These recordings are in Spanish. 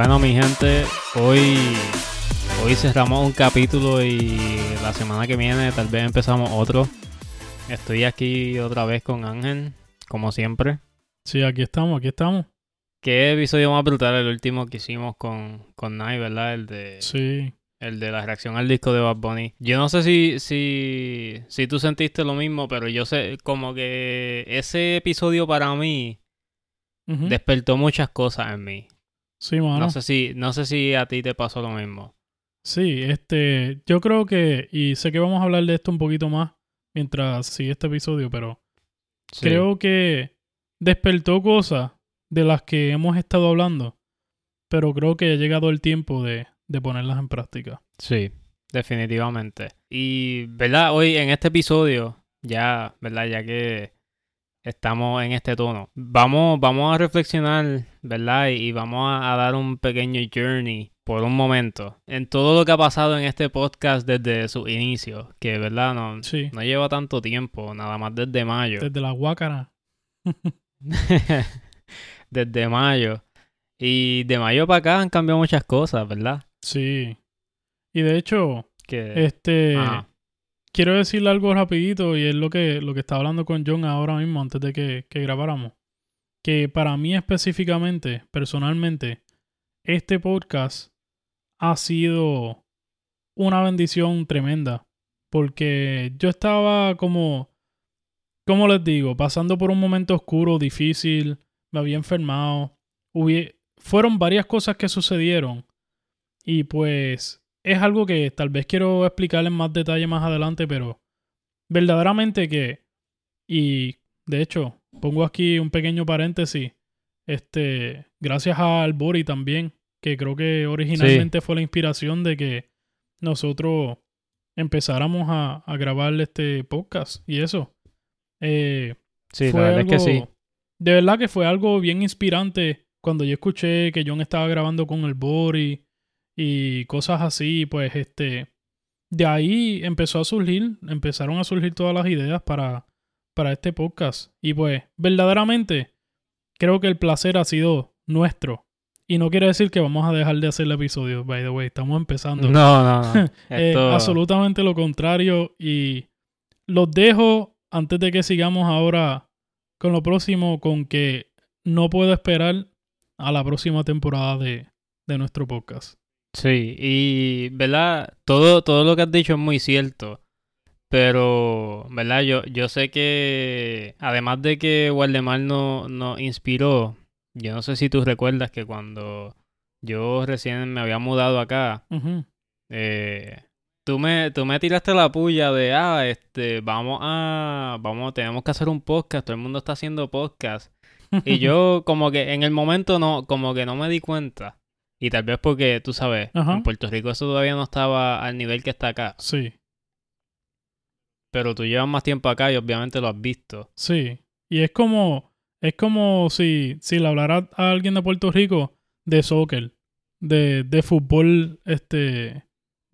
Bueno, mi gente, hoy, hoy cerramos un capítulo y la semana que viene tal vez empezamos otro. Estoy aquí otra vez con Ángel, como siempre. Sí, aquí estamos, aquí estamos. ¿Qué episodio más brutal el último que hicimos con, con Nai, verdad? El de, Sí. el de la reacción al disco de Bad Bunny. Yo no sé si, si, si tú sentiste lo mismo, pero yo sé como que ese episodio para mí despertó muchas cosas en mí. Sí, mano. No sé si, no sé si a ti te pasó lo mismo. Sí, este, yo creo que, y sé que vamos a hablar de esto un poquito más mientras sigue este episodio, pero Sí. creo que despertó cosas de las que hemos estado hablando, pero creo que ha llegado el tiempo de, de ponerlas en práctica. Sí, definitivamente. Y, ¿verdad? Hoy en este episodio, ya, ¿verdad? Ya que estamos en este tono, vamos, vamos a reflexionar, ¿verdad? Y, vamos a, a dar un pequeño journey por un momento en todo lo que ha pasado en este podcast desde su inicio, que, ¿verdad? No, Sí, no lleva tanto tiempo, nada más desde mayo. desde la guácara. desde mayo. Y de mayo para acá han cambiado muchas cosas, ¿verdad? Sí. Y de hecho, Que... este, Ajá. Quiero decirle algo rapidito y es lo que, lo que estaba hablando con John ahora mismo antes de que, grabáramos. Que para mí específicamente, personalmente, este podcast ha sido una bendición tremenda. Porque yo estaba como, ¿cómo les digo? Pasando por un momento oscuro, difícil, me había enfermado. hubie- fueron varias cosas que sucedieron. Y pues es algo que tal vez quiero explicar en más detalle más adelante, pero verdaderamente que, y de hecho, pongo aquí un pequeño paréntesis, este, gracias a Albori también, que creo que originalmente fue la inspiración de que nosotros empezáramos a, a grabar este podcast y eso. Eh, Sí, fue la verdad es que sí. De verdad que fue algo bien inspirante cuando yo escuché que John estaba grabando con el Bori y cosas así, pues este de ahí empezó a surgir, empezaron a surgir todas las ideas para para este podcast y pues verdaderamente creo que el placer ha sido nuestro y no quiere decir que vamos a dejar de hacer el episodio, by the way, estamos empezando. No, no, no. Eh, Esto- absolutamente lo contrario. Y los dejo antes de que sigamos ahora con lo próximo, con que no puedo esperar a la próxima temporada de, de nuestro podcast. Sí, y, ¿verdad? Todo, todo lo que has dicho es muy cierto. Pero, ¿verdad? Yo, yo sé que, además de que Waldemar no- nos inspiró, yo no sé si tú recuerdas que cuando yo recién me había mudado acá, eh, tú me, tú me tiraste la puya de, ah, este, vamos a, vamos, tenemos que hacer un podcast, todo el mundo está haciendo podcast. Y yo como que en el momento no, como que no me di cuenta. Y tal vez porque, tú sabes, Ajá. en Puerto Rico eso todavía no estaba al nivel que está acá. Sí, Pero tú llevas más tiempo acá y obviamente lo has visto. sí. Y es como, es como si, si le hablara a alguien de Puerto Rico de soccer, de, de fútbol, este,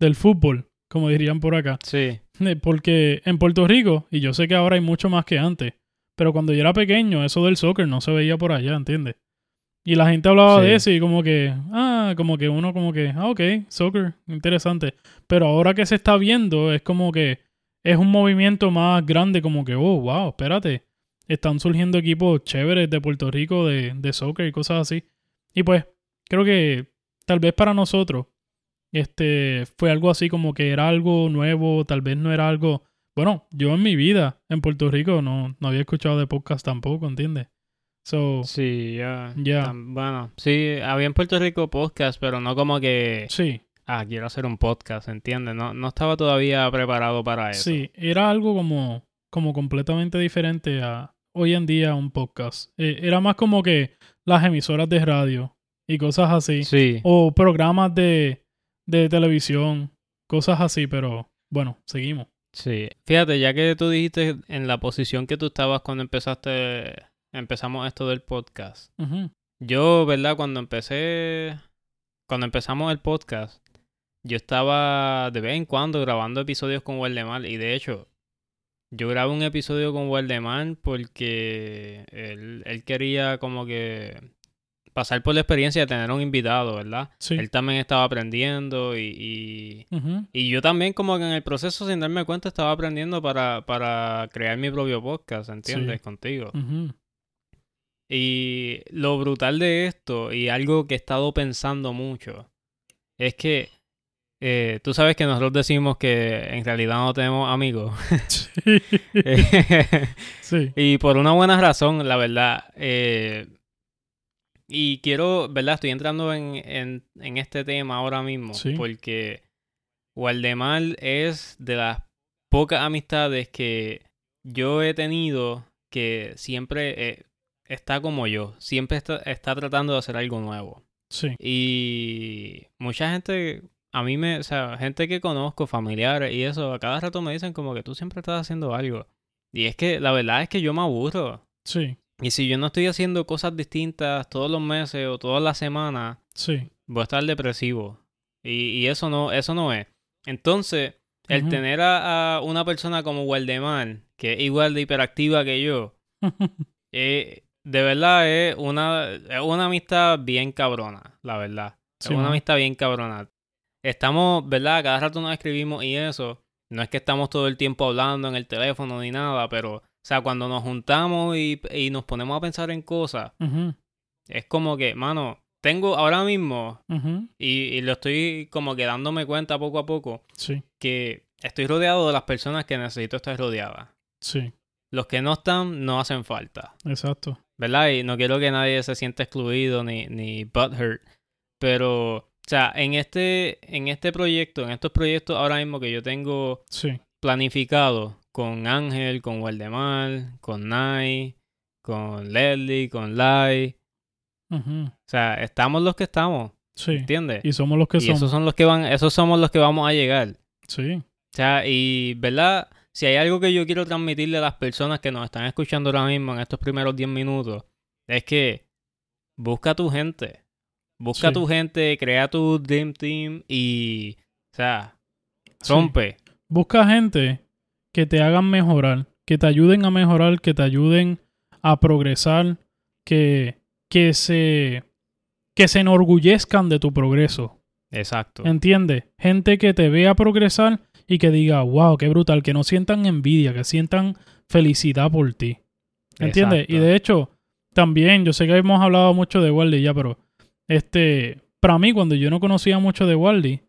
del fútbol, como dirían por acá. Sí, Porque en Puerto Rico, y yo sé que ahora hay mucho más que antes, pero cuando yo era pequeño, eso del soccer no se veía por allá, ¿entiendes? Y la gente hablaba Sí. de eso y como que, ah, como que uno como que, ah, ok, soccer, interesante. Pero ahora que se está viendo, es como que es un movimiento más grande, como que, oh, wow, espérate. Están surgiendo equipos chéveres de Puerto Rico de, de soccer y cosas así. Y pues, creo que tal vez para nosotros, este, fue algo así como que era algo nuevo, tal vez no era algo... Bueno, yo en mi vida en Puerto Rico no, no había escuchado de podcast tampoco, ¿entiendes? So, sí, ya. Ya. Tam- Bueno, sí, había en Puerto Rico podcast, pero no como que, sí, ah, quiero hacer un podcast, ¿entiendes? No, no estaba todavía preparado para eso. sí, era algo como, como completamente diferente a hoy en día un podcast. Eh, era más como que las emisoras de radio y cosas así. Sí, O programas de, de televisión, cosas así, pero bueno, seguimos. sí. Fíjate, ya que tú dijiste en la posición que tú estabas cuando empezaste, empezamos esto del podcast. Yo, ¿verdad? Cuando empecé, cuando empezamos el podcast, yo estaba de vez en cuando grabando episodios con Waldemar y de hecho, yo grabé un episodio con Waldemar porque él, él quería como que pasar por la experiencia de tener un invitado, ¿verdad? Sí. Él también estaba aprendiendo y, y, yo también como que en el proceso sin darme cuenta estaba aprendiendo para, para crear mi propio podcast, ¿entiendes? Sí. Contigo. Ujú. Y lo brutal de esto, y algo que he estado pensando mucho, es que eh, tú sabes que nosotros decimos que en realidad no tenemos amigos. Sí. sí. y por una buena razón, la verdad. eh, y quiero, ¿verdad? Estoy entrando en, en, en este tema ahora mismo, Sí. porque Waldemar es de las pocas amistades que yo he tenido que siempre eh, está como yo, siempre está, está tratando de hacer algo nuevo. Sí. Y mucha gente, a mí me, o sea, gente que conozco, familiares y eso, a cada rato me dicen como que tú siempre estás haciendo algo. Y es que la verdad es que yo me aburro. Sí. Y si yo no estoy haciendo cosas distintas todos los meses o todas las semanas, Sí. voy a estar depresivo. Y, y eso no, eso no es. Entonces, el tener a, a una persona como Waldemar, que es igual de hiperactiva que yo, eh, de verdad es una, es una amistad bien cabrona, la verdad. Sí, es una amistad bien cabrona. Estamos, ¿verdad? Cada rato nos escribimos y eso. No es que estamos todo el tiempo hablando en el teléfono ni nada, pero, o sea, cuando nos juntamos y, y nos ponemos a pensar en cosas, es como que, mano, tengo ahora mismo, y, y lo estoy como que dándome cuenta poco a poco, Sí. que estoy rodeado de las personas que necesito estar rodeadas. Sí. Los que no están, no hacen falta. Exacto. ¿Verdad? Y no quiero que nadie se sienta excluido ni, ni butthurt. Pero, o sea, en este, en este proyecto, en estos proyectos ahora mismo que yo tengo Sí. planificado con Ángel, con Waldemar, con Nai, con Leslie, con Lai. O sea, estamos los que estamos, Sí. ¿entiendes? Y somos los que Y somos. esos son los que van, esos somos los que vamos a llegar. Sí. O sea, y verdad, si hay algo que yo quiero transmitirle a las personas que nos están escuchando ahora mismo en estos primeros 10 minutos, es que busca a tu gente. Busca a Sí. tu gente, crea tu Dream Team y, o sea, Sí. rompe. Busca gente que te hagan mejorar, que te ayuden a mejorar, que te ayuden a progresar, que, que se que se enorgullezcan de tu progreso. Exacto. ¿Entiendes? Gente que te vea progresar y que diga, wow, qué brutal, que no sientan envidia, que sientan felicidad por ti. ¿Entiendes? Exacto. Y de hecho, también, yo sé que hemos hablado mucho de Waldy ya, pero este, para mí, cuando yo no conocía mucho de Waldy,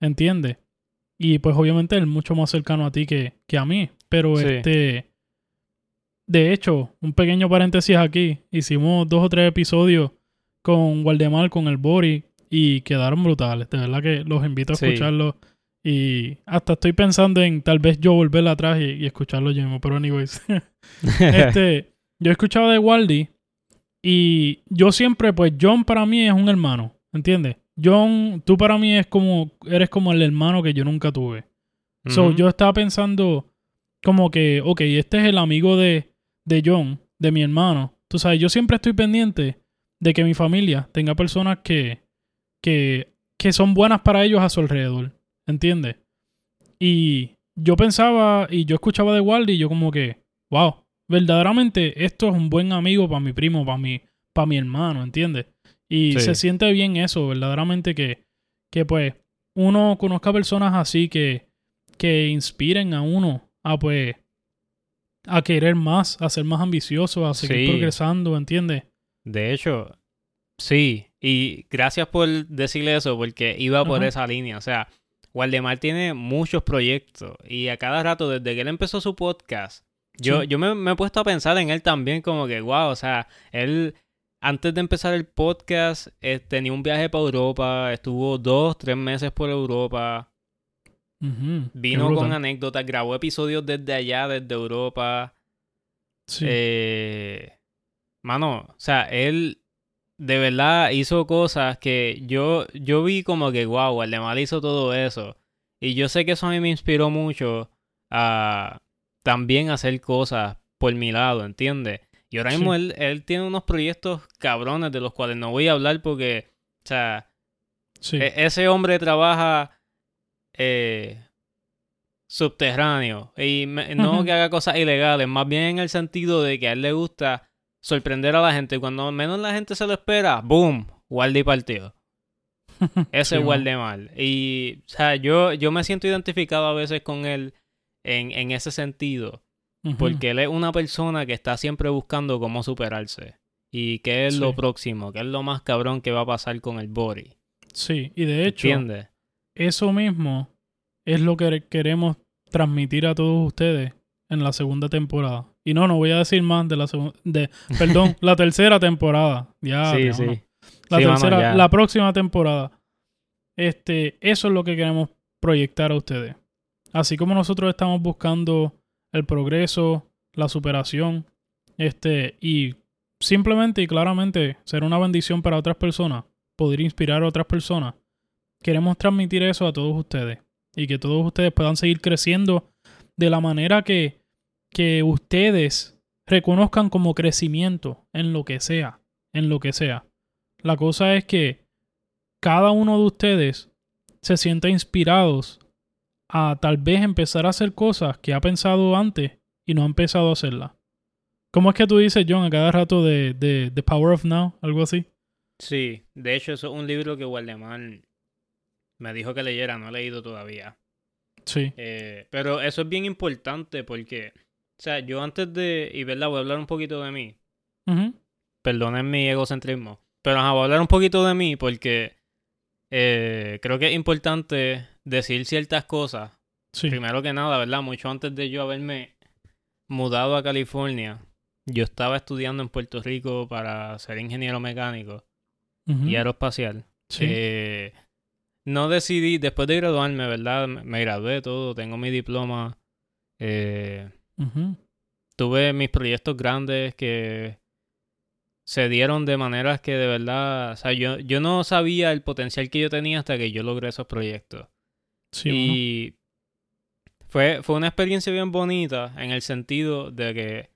¿entiendes? Y pues obviamente él es mucho más cercano a ti que, que a mí. Pero Sí. este, de hecho, un pequeño paréntesis aquí, hicimos dos o tres episodios con Waldemar, con el Bori, y quedaron brutales. De verdad que los invito a Sí. escucharlos. Y hasta estoy pensando en tal vez yo volver atrás y, y escucharlo yo mismo. Pero anyways. este, yo he escuchado de Waldy y yo siempre, pues John para mí es un hermano, ¿entiendes? John, tú para mí es como, eres como el hermano que yo nunca tuve. So, yo estaba pensando como que, ok, este es el amigo de, de John, de mi hermano. Tú sabes, yo siempre estoy pendiente de que mi familia tenga personas que, que, que son buenas para ellos a su alrededor, ¿entiendes? Y yo pensaba y yo escuchaba de Waldy y yo como que, wow, verdaderamente esto es un buen amigo para mi primo, para mi, para mi hermano, ¿entiendes? Y Sí. se siente bien eso, verdaderamente que, que pues uno conozca personas así que, que inspiren a uno a pues a querer más, a ser más ambicioso, a seguir Sí. progresando, ¿entiendes? De hecho, sí. Y gracias por decirle eso, porque iba por Ajá. esa línea. O sea, Waldemar tiene muchos proyectos y a cada rato, desde que él empezó su podcast, yo, Sí. yo me, me he puesto a pensar en él también como que, wow, o sea, él antes de empezar el podcast eh, tenía un viaje para Europa, estuvo dos, tres meses por Europa, vino con anécdotas, grabó episodios desde allá, desde Europa. Sí, Eh, mano, o sea, él de verdad hizo cosas que yo, yo vi como que, wow, el de mal hizo todo eso. Y yo sé que eso a mí me inspiró mucho a también hacer cosas por mi lado, ¿entiendes? Y ahora Sí. mismo él, él tiene unos proyectos cabrones de los cuales no voy a hablar porque, o sea, sí, e- ese hombre trabaja eh, subterráneo y me- no que haga cosas ilegales, más bien en el sentido de que a él le gusta sorprender a la gente. Y cuando menos la gente se lo espera, ¡boom! Waldi partió. Ese Sí, Waldemar. Y, o sea, yo, yo me siento identificado a veces con él en, en ese sentido. Porque él es una persona que está siempre buscando cómo superarse. Y qué es Sí. lo próximo, qué es lo más cabrón que va a pasar con el body. Sí, y de hecho, ¿Entiendes? eso mismo es lo que queremos transmitir a todos ustedes en la segunda temporada. Y no, no voy a decir más de la segunda, de, perdón, la tercera temporada. Ya, sí, sí. mano. La Sí, tercera, la próxima temporada. Este, eso es lo que queremos proyectar a ustedes. Así como nosotros estamos buscando el progreso, la superación, este, y simplemente y claramente ser una bendición para otras personas, poder inspirar a otras personas. Queremos transmitir eso a todos ustedes y que todos ustedes puedan seguir creciendo de la manera que, que ustedes reconozcan como crecimiento en lo que sea, en lo que sea. La cosa es que cada uno de ustedes se sienta inspirados a tal vez empezar a hacer cosas que ha pensado antes y no ha empezado a hacerlas. ¿Cómo es que tú dices, John, a cada rato de, de The Power of Now? Algo así. Sí, de hecho eso es un libro que Waldemar me dijo que leyera, no he leído todavía. Sí. Eh, pero eso es bien importante porque, o sea, yo antes de, y verdad, voy a hablar un poquito de mí, Ujú. perdonen mi egocentrismo, pero ajá, voy a hablar un poquito de mí porque eh, creo que es importante decir ciertas cosas. Sí. Primero que nada, ¿verdad? Mucho antes de yo haberme mudado a California, yo estaba estudiando en Puerto Rico para ser ingeniero mecánico y aeroespacial. Sí. Eh, no decidí, después de graduarme, ¿verdad? Me, me gradué todo, tengo mi diploma. eh, Tuve mis proyectos grandes que se dieron de maneras que de verdad, o sea, yo, yo no sabía el potencial que yo tenía hasta que yo logré esos proyectos. Sí, y fue, fue una experiencia bien bonita en el sentido de que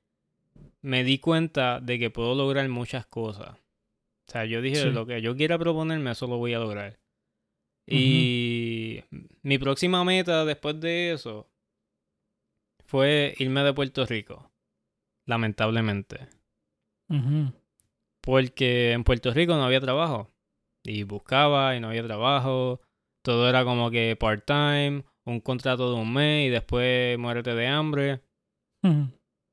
me di cuenta de que puedo lograr muchas cosas. O sea, yo dije, Sí. lo que yo quiera proponerme, eso lo voy a lograr. Y mi próxima meta después de eso fue irme de Puerto Rico. Lamentablemente. Porque en Puerto Rico no había trabajo. Y buscaba y no había trabajo. Todo era como que part-time, un contrato de un mes y después muérete de hambre.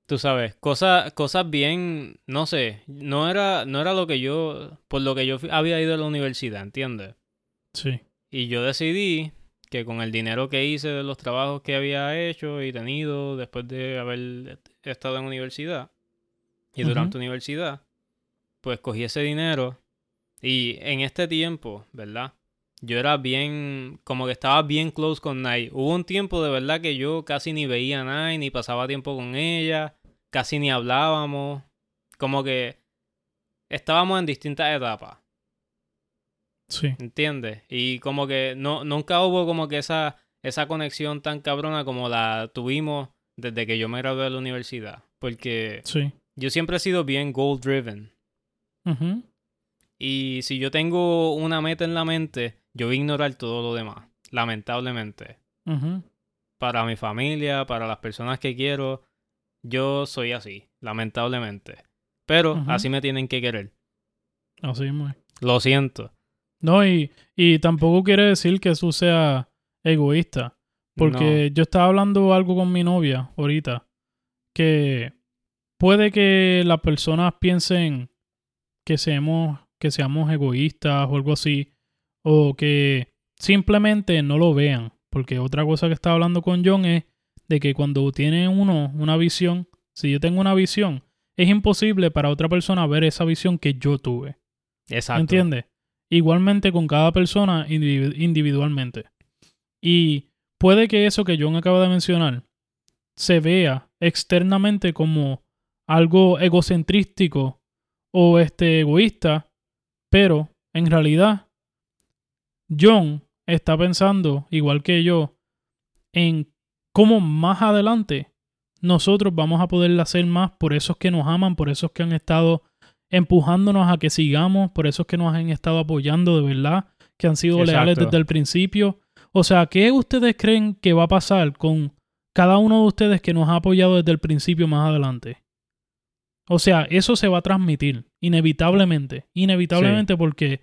Tú sabes, cosas, cosas bien, no sé, no era, no era lo que yo, por lo que yo había ido a la universidad, ¿entiendes? Sí. Y yo decidí que con el dinero que hice de los trabajos que había hecho y tenido después de haber estado en universidad y durante universidad, pues cogí ese dinero y en este tiempo, ¿verdad? Yo era bien, como que estaba bien close con Nai. Hubo un tiempo de verdad que yo casi ni veía a Nai, ni pasaba tiempo con ella, casi ni hablábamos, como que estábamos en distintas etapas. Sí. ¿Entiendes? Y como que no, nunca hubo como que esa, esa conexión tan cabrona como la tuvimos desde que yo me gradué de la universidad. Porque Sí. yo siempre he sido bien goal driven. Y si yo tengo una meta en la mente, yo voy a ignorar todo lo demás. Lamentablemente. Para mi familia, para las personas que quiero, yo soy así. Lamentablemente. Pero así me tienen que querer. Así es. Lo siento. No, y, y tampoco quiere decir que eso sea egoísta. Porque yo estaba hablando algo con mi novia ahorita. Que puede que las personas piensen que seamos, que seamos egoístas o algo así. O que simplemente no lo vean. Porque otra cosa que estaba hablando con John es de que cuando tiene uno una visión, si yo tengo una visión, es imposible para otra persona ver esa visión que yo tuve. Exacto. ¿Entiendes? Igualmente con cada persona individu- individualmente. Y puede que eso que John acaba de mencionar se vea externamente como algo egocentrístico o este egoísta, pero en realidad John está pensando, igual que yo, en cómo más adelante nosotros vamos a poder hacer más por esos que nos aman, por esos que han estado empujándonos a que sigamos, por esos que nos han estado apoyando de verdad, que han sido leales desde el principio. O sea, ¿qué ustedes creen que va a pasar con cada uno de ustedes que nos ha apoyado desde el principio más adelante? O sea, eso se va a transmitir, inevitablemente. Inevitablemente porque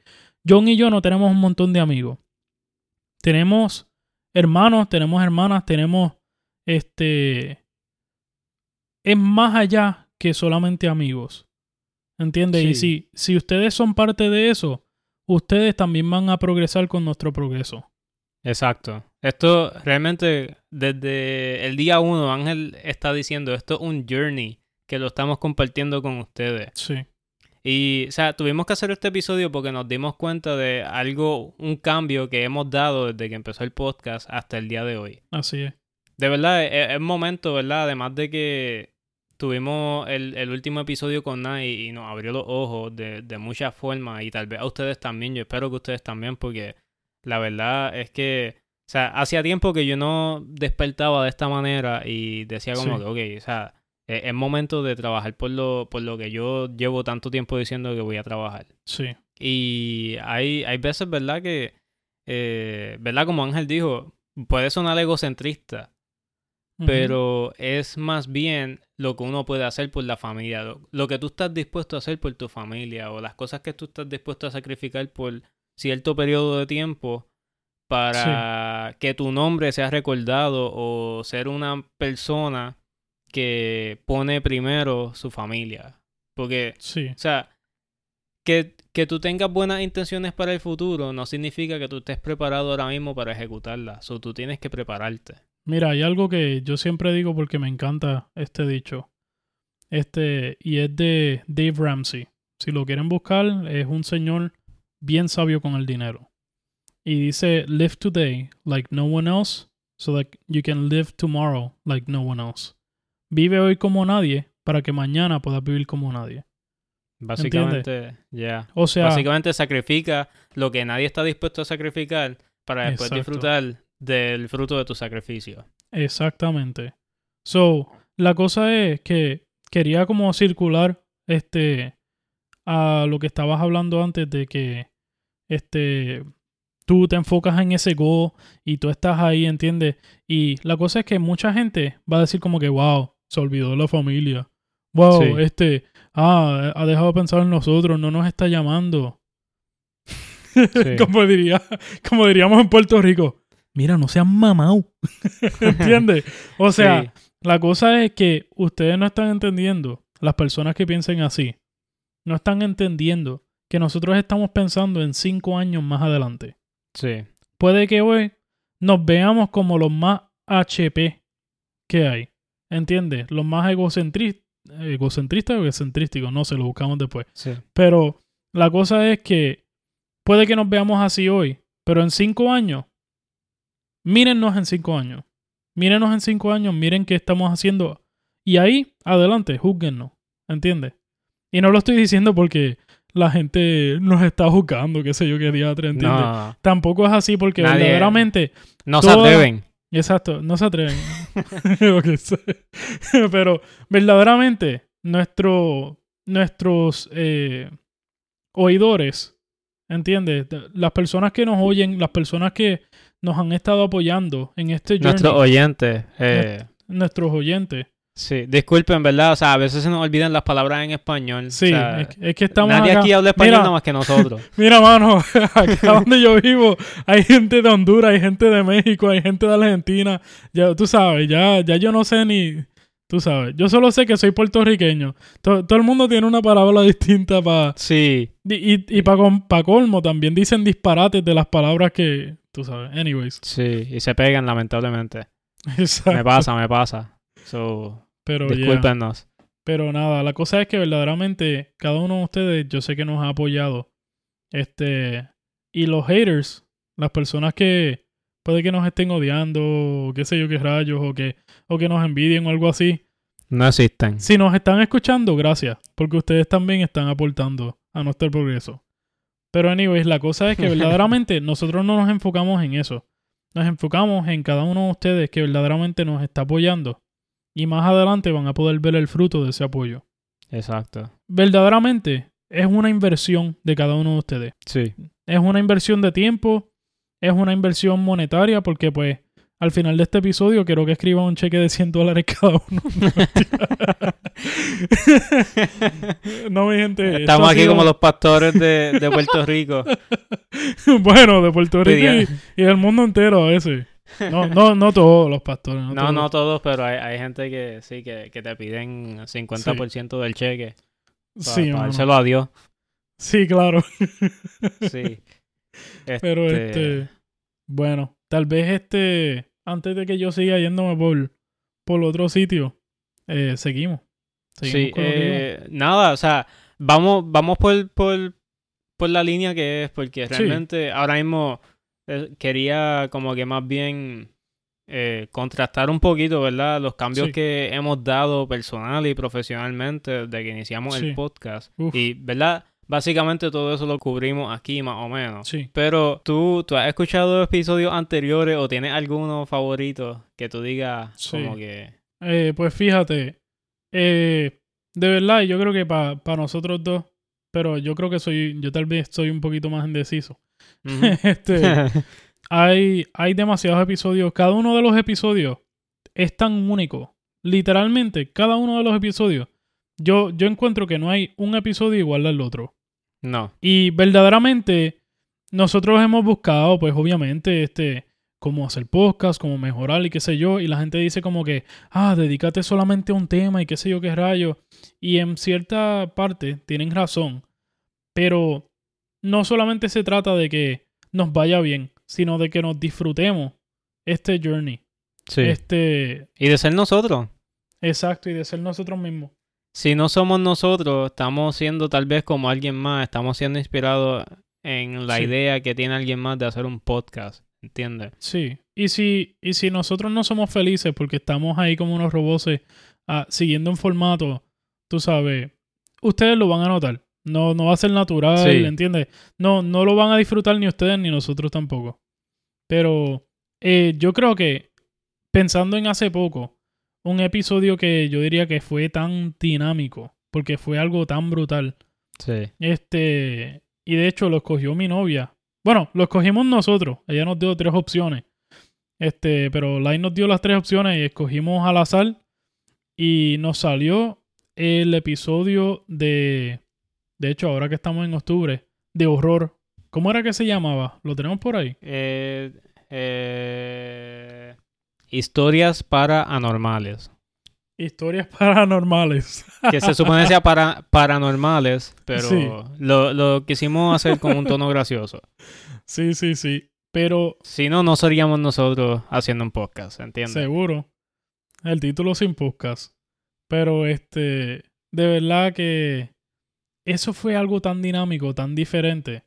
John y yo no tenemos un montón de amigos. Tenemos hermanos, tenemos hermanas, tenemos este... Es más allá que solamente amigos. ¿Entiendes? Y si, si ustedes son parte de eso, ustedes también van a progresar con nuestro progreso. Exacto. Esto realmente desde el día uno, Ángel está diciendo, esto es un journey que lo estamos compartiendo con ustedes. Sí. Y, o sea, tuvimos que hacer este episodio porque nos dimos cuenta de algo, un cambio que hemos dado desde que empezó el podcast hasta el día de hoy. Así es. De verdad, es, es momento, ¿verdad? Además de que tuvimos el, el último episodio con Nai y nos abrió los ojos de, de muchas formas y tal vez a ustedes también, yo espero que ustedes también porque la verdad es que, o sea, hacía tiempo que yo no despertaba de esta manera y decía como Sí. que, ok, o sea, es, es momento de trabajar por lo, por lo que yo llevo tanto tiempo diciendo que voy a trabajar. Sí. Y hay, hay veces, ¿verdad? Que, eh, ¿verdad? Como Ángel dijo, puede sonar egocentrista, pero es más bien lo que uno puede hacer por la familia, lo, lo que tú estás dispuesto a hacer por tu familia o las cosas que tú estás dispuesto a sacrificar por cierto periodo de tiempo para que tu nombre sea recordado o ser una persona que pone primero su familia. Porque, Sí. o sea, que, que tú tengas buenas intenciones para el futuro no significa que tú estés preparado ahora mismo para ejecutarlas. O tú tienes que prepararte. Mira, hay algo que yo siempre digo porque me encanta este dicho. Este, y es de Dave Ramsey. Si lo quieren buscar, es un señor bien sabio con el dinero. Y dice, live today like no one else, so that you can live tomorrow like no one else. Vive hoy como nadie para que mañana puedas vivir como nadie. Básicamente, ya. O sea, Básicamente sacrifica lo que nadie está dispuesto a sacrificar para después Exacto. disfrutar del fruto de tu sacrificio. Exactamente. So, la cosa es que quería como circular este a lo que estabas hablando antes de que este tú te enfocas en ese go y tú estás ahí, ¿entiendes? Y la cosa es que mucha gente va a decir como que wow, se olvidó de la familia. Wow, Sí. este, ah, ha dejado de pensar en nosotros, no nos está llamando. Sí. como diría, como diríamos en Puerto Rico. Mira, no sean mamau. ¿Entiendes? O sea, Sí. la cosa es que ustedes no están entendiendo, las personas que piensen así, no están entendiendo que nosotros estamos pensando en cinco años más adelante. Sí. Puede que hoy nos veamos como los más HP que hay. ¿Entiendes? Los más egocentri- egocentristas o egocentrísticos, no sé, lo buscamos después. Sí. Pero la cosa es que puede que nos veamos así hoy, pero en cinco años, mírennos en cinco años. Mírenos en cinco años, miren qué estamos haciendo. Y ahí, adelante, júzguennos. ¿Entiendes? Y no lo estoy diciendo porque la gente nos está juzgando, qué sé yo, qué día ¿entiendes? No, Tampoco es así porque Nadie- verdaderamente, no se atreven. exacto, no se atreven. Pero verdaderamente, nuestro, nuestros eh, oidores, ¿entiendes? Las personas que nos oyen, las personas que nos han estado apoyando en este journey, Nuestros oyentes. eh, nuestros oyentes. sí. Disculpen, ¿verdad? O sea, a veces se nos olvidan las palabras en español. Sí, O sea, es, es que estamos nadie acá- aquí habla español nada más que nosotros. Mira, mano, acá donde yo vivo hay gente de Honduras, hay gente de México, hay gente de Argentina. Ya, tú sabes, ya, ya yo no sé ni... Tú sabes, yo solo sé que soy puertorriqueño. To- todo el mundo tiene una palabra distinta para... Sí. Y, y, para colmo también dicen disparates de las palabras que... Tú sabes, anyways. Sí. Y se pegan, lamentablemente. Exacto. Me pasa, me pasa. So, Pero, yeah. discúlpenos. Pero nada, la cosa es que verdaderamente cada uno de ustedes yo sé que nos ha apoyado. Este, y los haters, las personas que puede que nos estén odiando, o qué sé yo qué rayos, o que, o que nos envidien o algo así. No existen. Si nos están escuchando, gracias, porque ustedes también están aportando a nuestro progreso. Pero anyways, la cosa es que verdaderamente nosotros no nos enfocamos en eso. Nos enfocamos en cada uno de ustedes que verdaderamente nos está apoyando. Y más adelante van a poder ver el fruto de ese apoyo Exacto. verdaderamente es una inversión de cada uno de ustedes. Sí. Es una inversión de tiempo, es una inversión monetaria porque pues al final de este episodio quiero que escriban un cheque de 100 dólares cada uno. no, mi gente. Estamos aquí sido- como los pastores de, de Puerto Rico. bueno, de Puerto Rico y, y del mundo entero a veces. No, no, no todos los pastores. No, No, todos. no todos, pero hay, hay gente que sí, que, que te piden 50% del cheque para, Sí, mano. dárselo a Dios. sí, claro. Sí. Pero Este, este, bueno, tal vez este, antes de que yo siga yéndome por, por otro sitio, eh, seguimos. Seguimos Sí, eh, nada, o sea, vamos, vamos por, por, por la línea que es, porque Sí. realmente ahora mismo eh, quería como que más bien eh, contrastar un poquito, ¿verdad? Los cambios Sí. que hemos dado personal y profesionalmente desde que iniciamos Sí. el podcast. Uf. Y, ¿verdad? Básicamente todo eso lo cubrimos aquí más o menos. Sí. Pero tú, tú has escuchado episodios anteriores o tienes alguno favorito que tú digas Sí. como que... Eh, pues fíjate, eh, de verdad, yo creo que para nosotros dos, pero yo creo que soy, yo tal vez soy un poquito más indeciso. Este, hay, hay demasiados episodios. Cada uno de los episodios es tan único. Literalmente, cada uno de los episodios. Yo, yo encuentro que no hay un episodio igual al otro. No. Y verdaderamente, nosotros hemos buscado, pues obviamente, este, cómo hacer podcast, cómo mejorar y qué sé yo. Y la gente dice como que, ah, dedícate solamente a un tema y qué sé yo qué rayo. Y en cierta parte tienen razón. Pero no solamente se trata de que nos vaya bien, sino de que nos disfrutemos este journey. Sí. Este, Y de ser nosotros. exacto, y de ser nosotros mismos. Si no somos nosotros, estamos siendo tal vez como alguien más, estamos siendo inspirados en la Sí. idea que tiene alguien más de hacer un podcast, ¿entiendes? Sí. Y si, y si nosotros no somos felices porque estamos ahí como unos robots ah, siguiendo un formato, tú sabes, ustedes lo van a notar. No, no va a ser natural, Sí. ¿entiendes? No, no lo van a disfrutar ni ustedes ni nosotros tampoco. Pero eh, yo creo que, pensando en hace poco, un episodio que yo diría que fue tan dinámico, porque fue algo tan brutal, Sí. este, y de hecho lo escogió mi novia. Bueno, lo escogimos nosotros. Ella nos dio tres opciones. Este, pero Lai nos dio las tres opciones y escogimos al azar. Y nos salió el episodio de. De hecho, ahora que estamos en octubre, de horror. ¿Cómo era que se llamaba? ¿Lo tenemos por ahí? Eh, eh, historias para anormales. Historias paranormales. Que se supone sea para paranormales, pero Sí. lo, lo quisimos hacer con un tono gracioso. sí, sí, sí. Pero Si no, no seríamos nosotros haciendo un podcast, ¿entiendes? Seguro. El título sin podcast. Pero este, de verdad que eso fue algo tan dinámico, tan diferente.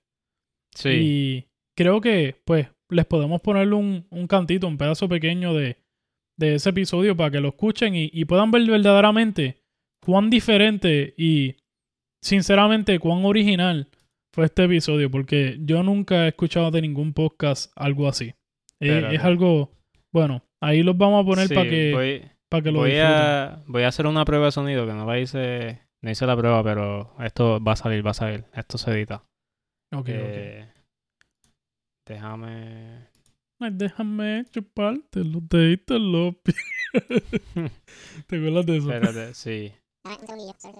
Sí. Y creo que, pues, les podemos ponerle un, un cantito, un pedazo pequeño de, de ese episodio para que lo escuchen y, y puedan ver verdaderamente cuán diferente y, sinceramente, cuán original fue este episodio. Porque yo nunca he escuchado de ningún podcast algo así. Es algo, bueno, ahí los vamos a poner Sí, para que, voy, para que lo voy disfruten. a, voy a hacer una prueba de sonido que no la hice, no hice la prueba, pero esto va a salir, va a salir. Esto se edita. Ok, ok. Eh, Déjame. Ay, déjame chuparte los deditos, los pies. ¿Te acuerdas de eso? Espérate, sí. Ok, déjame pasar.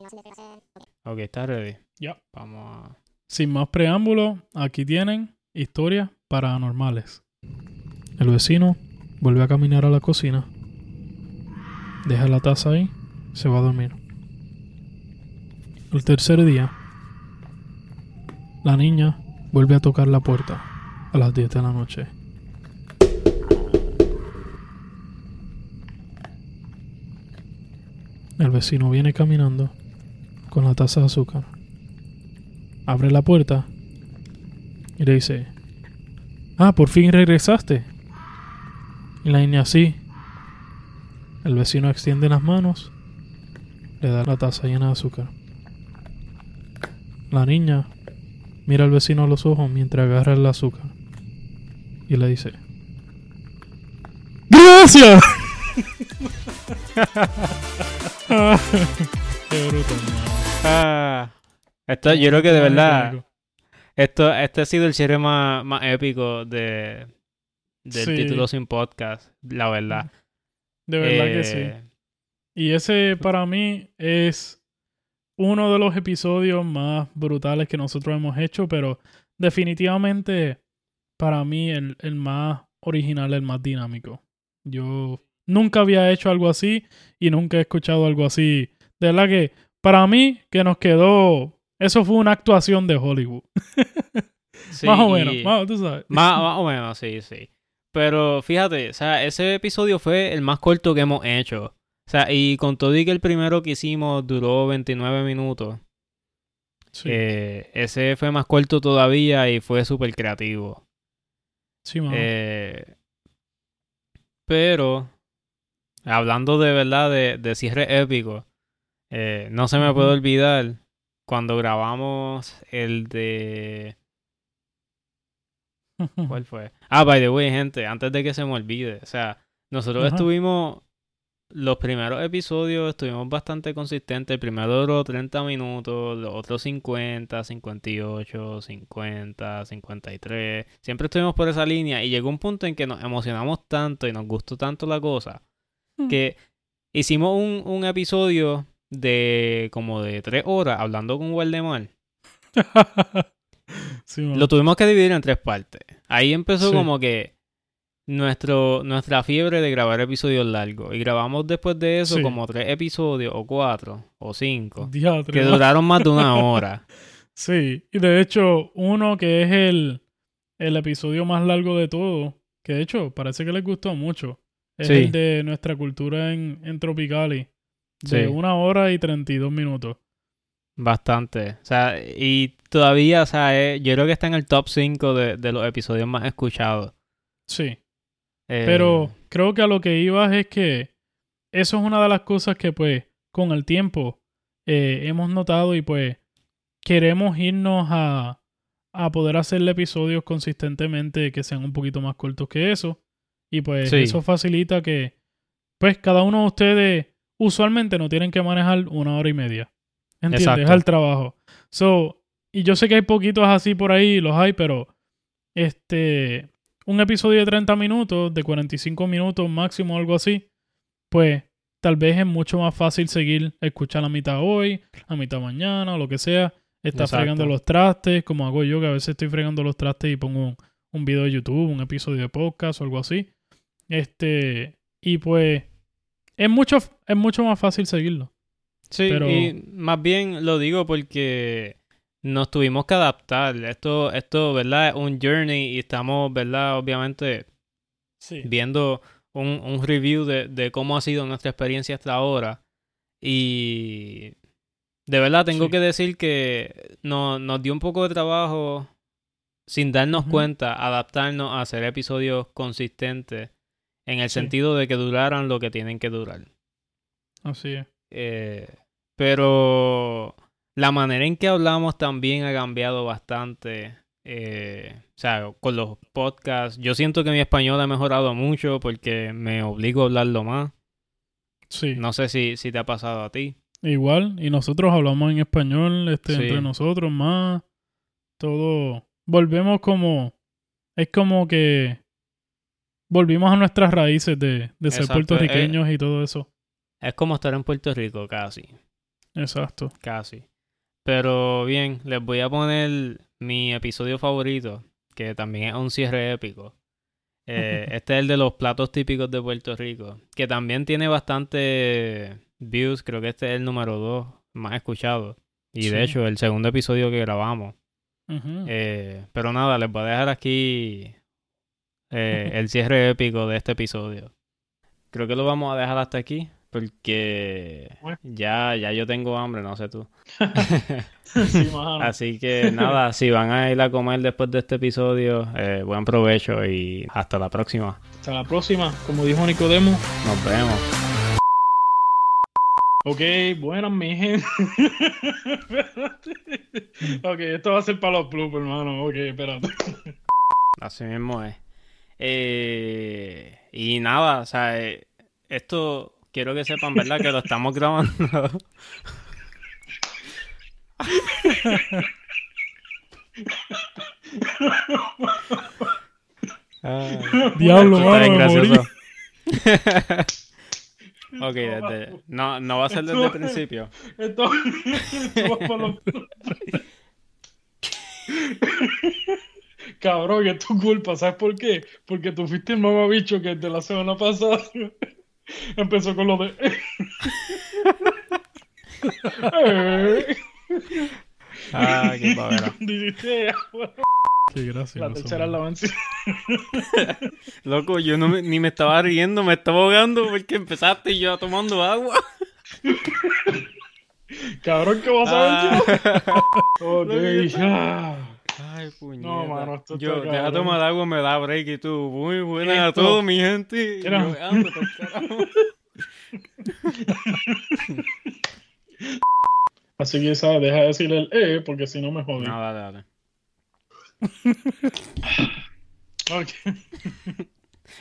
No se me puede hacer. Ok. Ok, está ready. Ya. Vamos a. Sin más preámbulos, aquí tienen historias paranormales. El vecino vuelve a caminar a la cocina. Deja la taza ahí, se va a dormir. El tercer día, la niña vuelve a tocar la puerta a las 10 de la noche. El vecino viene caminando con la taza de azúcar. Abre la puerta y le dice, ah, por fin regresaste. Y la niña sí. El vecino extiende las manos, le da la taza llena de azúcar. La niña mira al vecino a los ojos mientras agarra el azúcar y le dice, ¡Gracias! Qué bruto. Ah, esto, yo creo que de verdad. Esto, este ha sido el cierre más, más épico de, del Sí. título sin podcast, la verdad. De verdad que sí. Eh, Y ese para mí es uno de los episodios más brutales que nosotros hemos hecho, pero definitivamente para mí el, el más original, el más dinámico. Yo nunca había hecho algo así y nunca he escuchado algo así. De verdad que para mí que nos quedó... Eso fue una actuación de Hollywood. sí, más o menos, más, tú sabes. Más, más o menos, sí, sí. Pero fíjate, o sea, ese episodio fue el más corto que hemos hecho. O sea, y con todo y que el primero que hicimos duró 29 minutos, Sí, eh, ese fue más corto todavía y fue súper creativo. sí, mano. Eh, pero, hablando de verdad de, de cierre épico, eh, no se me puede Ujú. olvidar cuando grabamos el de... ¿Cuál fue? Ah, by the way, gente, antes de que se me olvide, o sea, nosotros estuvimos, los primeros episodios estuvimos bastante consistentes. El primero duró 30 minutos, los otros 50, 58, 50, 53. Siempre estuvimos por esa línea y llegó un punto en que nos emocionamos tanto y nos gustó tanto la cosa Mm. que hicimos un, un episodio de como de 3 horas hablando con Waldemar. Sí. Lo tuvimos que dividir en tres partes. Ahí empezó Sí. como que nuestro, nuestra fiebre de grabar episodios largos. Y grabamos después de eso Sí. como tres episodios, o cuatro, o cinco, Diatre, que duraron más de una hora. Sí, y de hecho, uno que es el, el episodio más largo de todo, que de hecho parece que les gustó mucho, es Sí. el de nuestra cultura en, en Tropicali, de Sí. una hora y 32 minutos. Bastante. O sea, y todavía, o sea, eh, yo creo que está en el top 5 de, de los episodios más escuchados. Sí, Eh, pero creo que a lo que ibas es que eso es una de las cosas que pues con el tiempo eh, hemos notado y pues queremos irnos a, a poder hacerle episodios consistentemente que sean un poquito más cortos que eso. Y pues Sí. eso facilita que pues cada uno de ustedes usualmente no tienen que manejar una hora y media. ¿Entiendes? Exacto. Es al trabajo. So, y yo sé que hay poquitos así por ahí, los hay, pero este un episodio de 30 minutos, de 45 minutos máximo, algo así, pues tal vez es mucho más fácil seguir, escuchar la mitad hoy, la mitad mañana, o lo que sea. Está Exacto. fregando los trastes, como hago yo, que a veces estoy fregando los trastes y pongo un, un video de YouTube, un episodio de podcast o algo así. Este, y pues es mucho, es mucho más fácil seguirlo. Sí, pero- y más bien lo digo porque nos tuvimos que adaptar. Esto, esto, ¿verdad? Es un journey y estamos, ¿verdad? Obviamente Sí. viendo un, un review de, de cómo ha sido nuestra experiencia hasta ahora. Y de verdad tengo Sí. que decir que no- nos dio un poco de trabajo sin darnos cuenta, adaptarnos a hacer episodios consistentes en el Sí. sentido de que duraran lo que tienen que durar. Así es. Eh, pero la manera en que hablamos también ha cambiado bastante. Eh, o sea, con los podcasts. Yo siento que mi español ha mejorado mucho porque me obligo a hablarlo más. Sí. No sé si, si te ha pasado a ti. Igual, y nosotros hablamos en español este, Sí. entre nosotros más. Todo. Volvemos como. Es como que. Volvimos a nuestras raíces de, de ser Exacto, puertorriqueños y todo eso. Es como estar en Puerto Rico, casi. Exacto. Casi. Pero bien, les voy a poner mi episodio favorito, que también es un cierre épico. Eh, este es el de los platos típicos de Puerto Rico, que también tiene bastante views, creo que este es el número 2 más escuchado. Y Sí. de hecho, el segundo episodio que grabamos. Eh, pero nada, les voy a dejar aquí eh, el cierre épico de este episodio. Creo que lo vamos a dejar hasta aquí, porque ya, ya yo tengo hambre, no sé tú. Sí. Así que nada, si van a ir a comer después de este episodio, eh, buen provecho y hasta la próxima. Hasta la próxima. Como dijo Nicodemo. Nos vemos. Ok, buenas, mi gente. ok, esto va a ser para los bloopers, hermano. Ok, espérate. Así mismo es. Eh, y nada, o sea, eh, esto quiero que sepan, ¿verdad? Que lo estamos grabando. Ay. Diablo, mano, gracioso. ok, desde... No, no va a ser desde el principio. Esto, Cabrón, que es tu culpa, ¿sabes por qué? Porque tú fuiste el mamabicho que desde la semana pasada empezó con lo de. Eh, Ah, qué pavera. Dijiste, Qué gracioso. La tercera es la vencida. Loco, yo no me- ni me estaba riendo, me estaba ahogando porque empezaste y yo tomando agua. Cabrón, ¿qué vas a Ah. ver yo? Ok, ya. Ay, puñeta. No, mano, esto está Yo, deja cabrón. tomar agua, me da break y tú. Muy buenas a todos, mi gente. Yo, ando pa'l carajo. Así que, ¿sabes? Deja de decirle el eh, porque si no me jodí. No, dale, dale. Ok,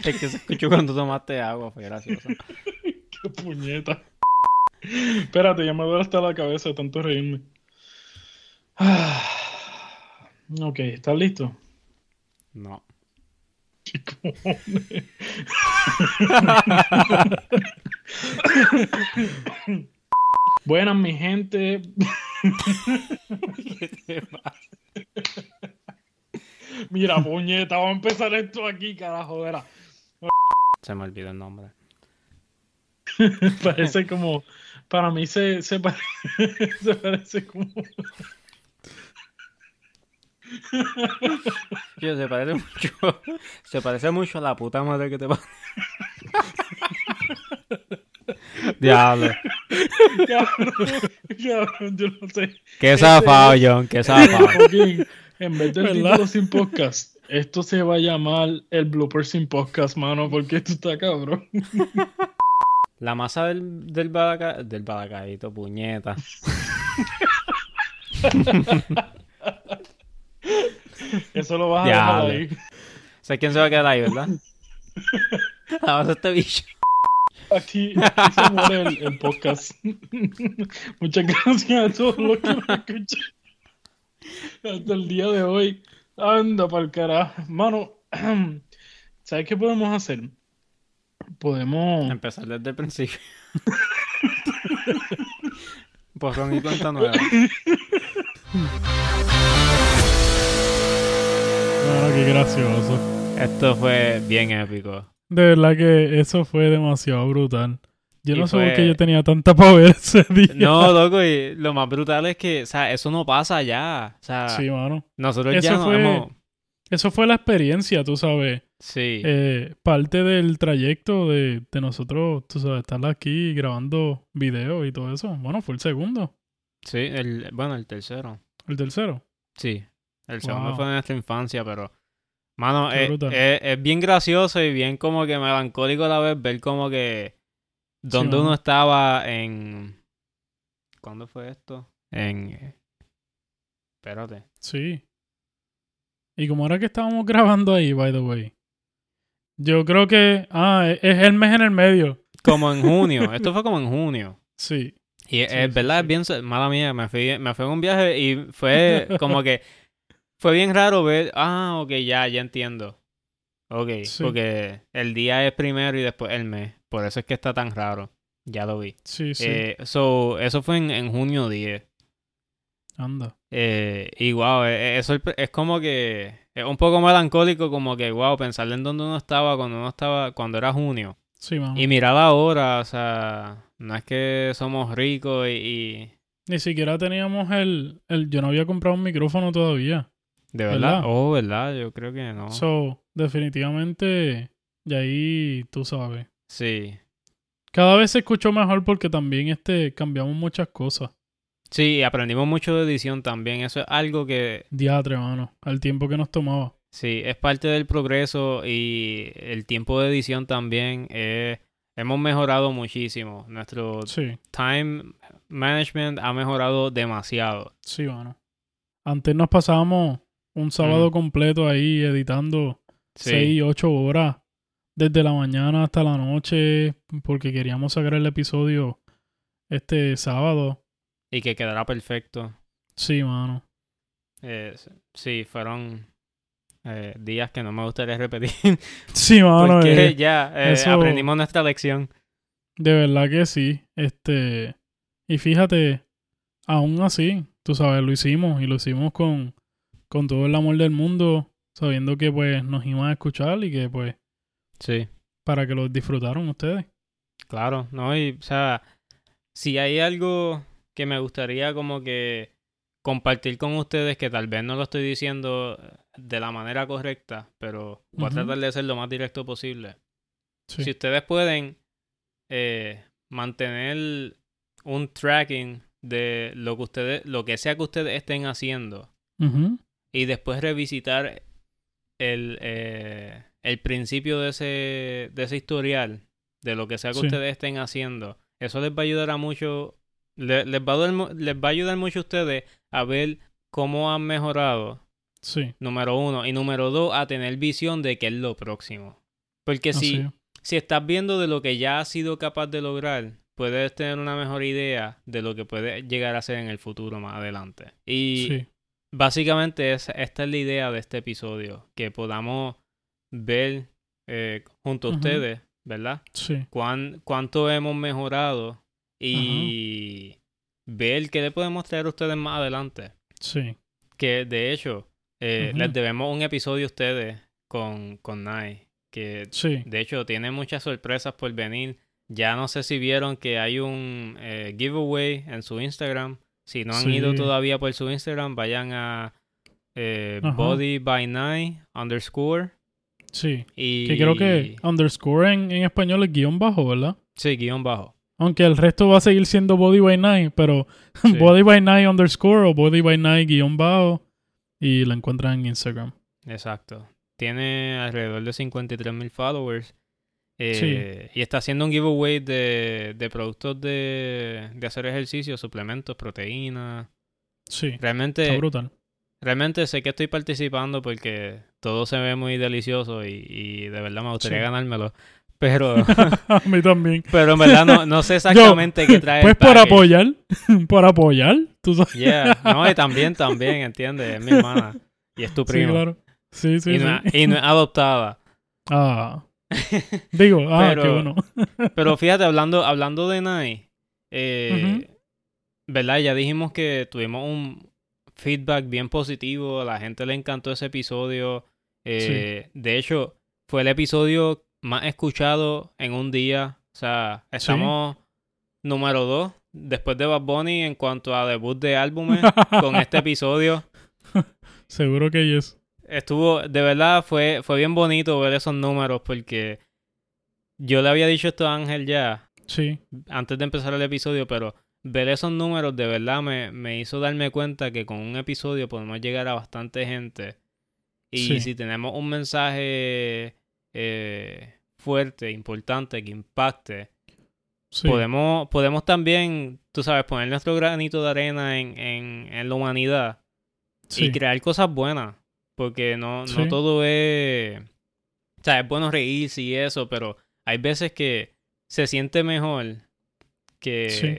Es que se escuchó cuando tomaste agua, fue gracioso. qué puñeta. Espérate, ya me duele hasta la cabeza de tanto reírme. Ok, ¿estás listo? No. ¿Qué? Buenas, mi gente. ¿Qué te pasa? Mira, puñeta, vamos a empezar esto aquí, carajo. Era. Se me olvidó el nombre. Parece como. Para mí se, se, pare- se parece como. Yo, se parece mucho. Se parece mucho a la puta madre que te pasa. Diablo. Cabrón, cabrón, yo no sé. Qué zafado, John, qué zafado. En vez del ¿Verdad? título sin podcast, esto se va a llamar el blooper sin podcast, mano, porque esto está cabrón. La masa del, del, balaca, del balacadito, puñeta. Eso lo vas a dejar ahí. ¿Sabes quién se va a quedar ahí, verdad? La masa de este bicho. Aquí, aquí se muere el, el podcast. Muchas gracias a todos los que nos escuchan. Hasta el día de hoy. Anda para el carajo. Mano, ¿sabes qué podemos hacer? Podemos. Empezar desde el principio. Borrón y cuenta nueva. Qué gracioso. Esto fue bien épico. De verdad que eso fue demasiado brutal. Yo Y no sé fue- por qué yo tenía tanta poder ese día. No, loco, y lo más brutal es que, o sea, eso no pasa ya. O sea, Sí, mano. nosotros Eso ya no fue- hemos... Eso fue la experiencia, tú sabes. Sí. Eh, parte del trayecto de, de nosotros, tú sabes, estar aquí grabando videos y todo eso. Bueno, fue el segundo. Sí, el, bueno, el tercero. El tercero. Sí. El segundo Wow. fue de nuestra infancia, pero... Mano, es, brutal. es- es bien gracioso y bien como que melancólico a la vez ver como que... Donde uno estaba en... ¿Cuándo fue esto? En... eh, Espérate. Sí. Y como era que estábamos grabando ahí, by the way. Yo creo que. Ah, es es el mes en el medio. Como en junio. esto fue como en junio. Sí. Y es Sí, es sí, verdad, sí. es bien, mala mía, me fui, me fui en un viaje y fue como que, fue bien raro ver, ah, ok, ya, ya entiendo. Ok, Sí. porque el día es primero y después el mes, por eso es que está tan raro, ya lo vi. Sí, sí. Eh, so, eso fue en, en junio 10. Anda. Eh, y wow, eh, eso es, es como que, es un poco melancólico como que, wow, pensar en dónde uno estaba cuando uno estaba, cuando era junio. Sí, mano. Y mirar ahora, o sea, no es que somos ricos y- y Ni siquiera teníamos el, el. Yo no había comprado un micrófono todavía. De verdad. ¿Verdad? Oh, ¿verdad? Yo creo que no. So, definitivamente. Y ahí tú sabes. sí. Cada vez se escuchó mejor porque también este cambiamos muchas cosas. Sí, aprendimos mucho de edición también. Eso es algo que, Diatre, mano. Al tiempo que nos tomaba. sí, es parte del progreso y el tiempo de edición también. eh, hemos mejorado muchísimo. Nuestro Sí, time management ha mejorado demasiado. sí, mano. Antes nos pasábamos un sábado Mm. completo ahí editando Sí. seis, ocho horas. Desde la mañana hasta la noche. Porque queríamos sacar el episodio este sábado. Y que quedará perfecto. Sí, mano. Eh, sí, fueron... eh, días que no me gustaría repetir. Sí, mano. porque eh, ya eso- aprendimos nuestra lección. De verdad que sí. Este. Y fíjate, aún así, tú sabes, lo hicimos y lo hicimos con, con todo el amor del mundo, sabiendo que pues nos iban a escuchar y que pues Sí. para que lo disfrutaron ustedes. Claro, ¿no? Y, o sea, si hay algo que me gustaría como que compartir con ustedes, que tal vez no lo estoy diciendo de la manera correcta, pero voy a tratar de ser lo más directo posible. Sí. Si ustedes pueden eh, mantener un tracking de lo que ustedes, lo que sea que ustedes estén haciendo, Ujú. Y después revisitar el, eh, el principio de ese, de ese historial, de lo que sea que Sí. ustedes estén haciendo, eso les va a ayudar a mucho, le- les, va a dar les va a ayudar mucho a ustedes a ver cómo han mejorado, Sí. número uno, y número dos, a tener visión de qué es lo próximo. Porque si, es. si estás viendo de lo que ya has sido capaz de lograr, puedes tener una mejor idea de lo que puedes llegar a ser en el futuro más adelante. Y Sí. Básicamente es, esta es la idea de este episodio, que podamos ver eh, junto a ustedes, ¿verdad? Sí. Cuán, cuánto hemos mejorado y ver qué le podemos traer a ustedes más adelante. Sí. Que de hecho, eh, les debemos un episodio a ustedes con, con Nai, que Sí. de hecho tiene muchas sorpresas por venir. Ya no sé si vieron que hay un eh, giveaway en su Instagram. Si no han Sí. ido todavía por su Instagram, vayan a eh, body by night underscore. Sí. Y... Que creo que underscore en, en español es guion bajo, ¿verdad? Sí, guion bajo. Aunque el resto va a seguir siendo Body by Night, pero Sí. Body by Night underscore o Body by Night guion bajo y la encuentran en Instagram. Exacto. Tiene alrededor de 53 mil followers. Eh, Y está haciendo un giveaway de, de productos de, de hacer ejercicio, suplementos, proteínas. Sí. Está Realmente, brutal. realmente sé que estoy participando porque todo se ve muy delicioso y, y de verdad me gustaría Sí. ganármelo. Pero, a mí también. pero en verdad no, no sé exactamente qué trae. el Pues por apoyar, por apoyar, tú sabes. Yeah, no, y también, también, ¿entiendes? Es mi hermana. Y es tu Sí, prima. claro. Sí, sí, y, sí. no, es- y no es adoptada. Ah. Digo, ah, Pero- qué bueno. Pero fíjate, hablando, hablando de Nai, eh, ¿verdad? Ya dijimos que tuvimos un feedback bien positivo, a la gente le encantó ese episodio. eh, De hecho, fue el episodio más escuchado en un día. O sea, estamos número dos después de Bad Bunny en cuanto a debut de álbumes con este episodio. Seguro que yes. Estuvo, de verdad, fue, fue bien bonito ver esos números porque yo le había dicho esto a Ángel ya Sí, antes de empezar el episodio, pero ver esos números de verdad me, me hizo darme cuenta que con un episodio podemos llegar a bastante gente. Y Sí. si tenemos un mensaje eh, fuerte, importante, que impacte, sí. podemos, podemos también, tú sabes, poner nuestro granito de arena en, en, en la humanidad sí. y crear cosas buenas. Porque no, no Sí. todo es. O sea, es bueno reírse y eso, pero hay veces que se siente mejor que Sí.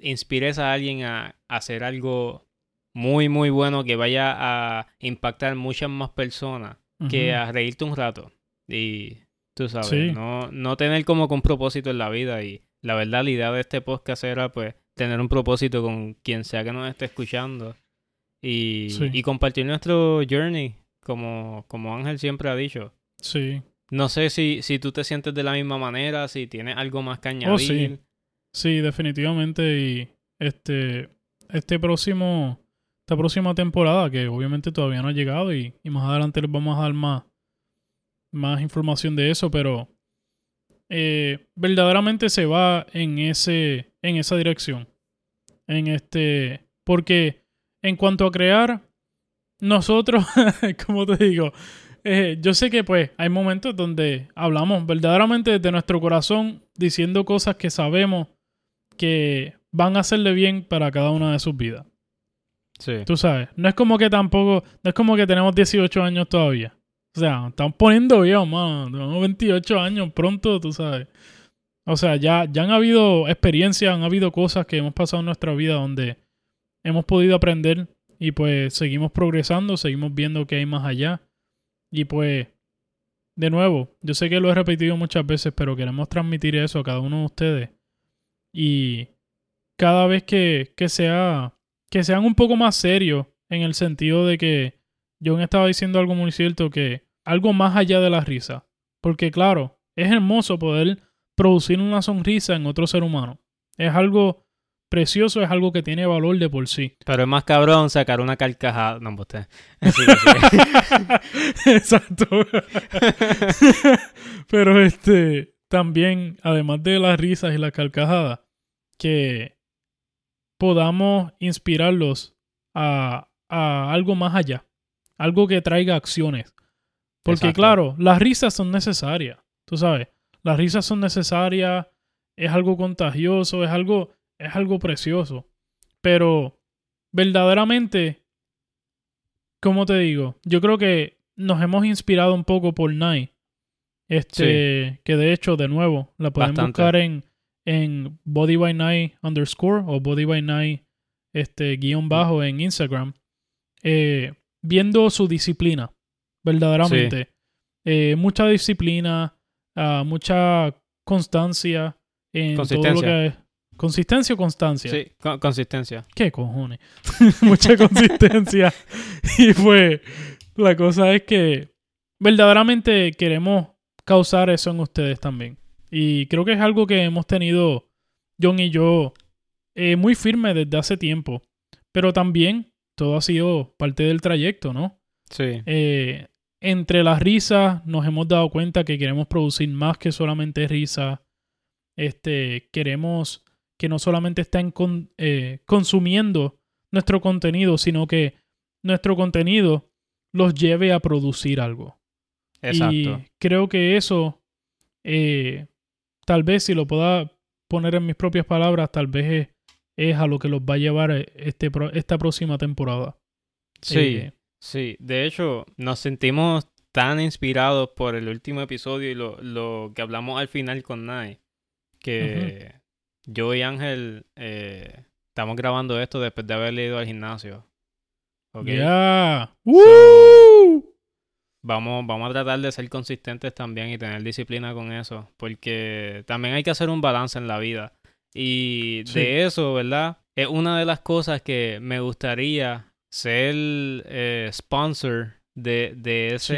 inspires a alguien a, a hacer algo muy, muy bueno que vaya a impactar muchas más personas que a reírte un rato. Y tú sabes, Sí. no, no tener como que un propósito en la vida. Y la verdad, la idea de este podcast era pues tener un propósito con quien sea que nos esté escuchando. Y, Sí. y compartir nuestro journey, como, como Ángel siempre ha dicho. Sí. No sé si, si tú te sientes de la misma manera, si tienes algo más que añadir. Oh, sí. Sí, definitivamente. Y este, este próximo, esta próxima temporada, que obviamente todavía no ha llegado, y, y más adelante les vamos a dar más, más información de eso, pero eh, verdaderamente se va en ese, en esa dirección. En este, porque en cuanto a crear, nosotros, como te digo, eh, yo sé que pues hay momentos donde hablamos verdaderamente desde nuestro corazón diciendo cosas que sabemos que van a hacerle bien para cada una de sus vidas. Sí. Tú sabes, no es como que tampoco, no es como que tenemos 18 años todavía. O sea, estamos poniendo bien, mano. Tenemos 28 años pronto, tú sabes. O sea, ya, ya han habido experiencias, han habido cosas que hemos pasado en nuestra vida donde hemos podido aprender y pues seguimos progresando, seguimos viendo que hay más allá. Y pues, de nuevo, yo sé que lo he repetido muchas veces, pero queremos transmitir eso a cada uno de ustedes. Y cada vez que, que sea, que sean un poco más serios en el sentido de que John estaba diciendo algo muy cierto, que algo más allá de la risa. Porque claro, es hermoso poder producir una sonrisa en otro ser humano. Es algo precioso, es algo que tiene valor de por sí. Pero es más cabrón sacar una carcajada. No, usted. Exacto. Pero este, también, además de las risas y las carcajadas, que podamos inspirarlos a, a algo más allá. Algo que traiga acciones. Porque Exacto. claro, las risas son necesarias. Tú sabes, las risas son necesarias, es algo contagioso, es algo, es algo precioso. Pero verdaderamente, ¿cómo te digo? Yo creo que nos hemos inspirado un poco por Nike. Este, que de hecho, de nuevo, la pueden Bastante. buscar en, en Body by Night underscore o Body by Night este, guion bajo en Instagram. Eh, viendo su disciplina, verdaderamente. Eh, mucha disciplina, ah, mucha constancia en todo lo Consistencia. que es. ¿Consistencia o constancia? Sí, con- consistencia. ¿Qué cojones? Mucha consistencia. y pues, la cosa es que verdaderamente queremos causar eso en ustedes también. Y creo que es algo que hemos tenido John y yo eh, muy firme desde hace tiempo. Pero también todo ha sido parte del trayecto, ¿no? Sí. Eh, entre las risas nos hemos dado cuenta que queremos producir más que solamente risa. Este, queremos que no solamente estén con- eh, consumiendo nuestro contenido, sino que nuestro contenido los lleve a producir algo. Exacto. Y creo que eso, eh, tal vez si lo pueda poner en mis propias palabras, tal vez es, es a lo que los va a llevar eh, este, esta próxima temporada. Sí. Eh, Sí, de hecho, nos sentimos tan inspirados por el último episodio y lo, lo que hablamos al final con Nai, que yo y Ángel eh, estamos grabando esto después de haber ido al gimnasio. ¿ok? So- ¡Woo! Vamos, vamos a tratar de ser consistentes también y tener disciplina con eso, porque también hay que hacer un balance en la vida. Y Sí. de eso, ¿verdad? Es una de las cosas que me gustaría ser eh, sponsor de, de, ese,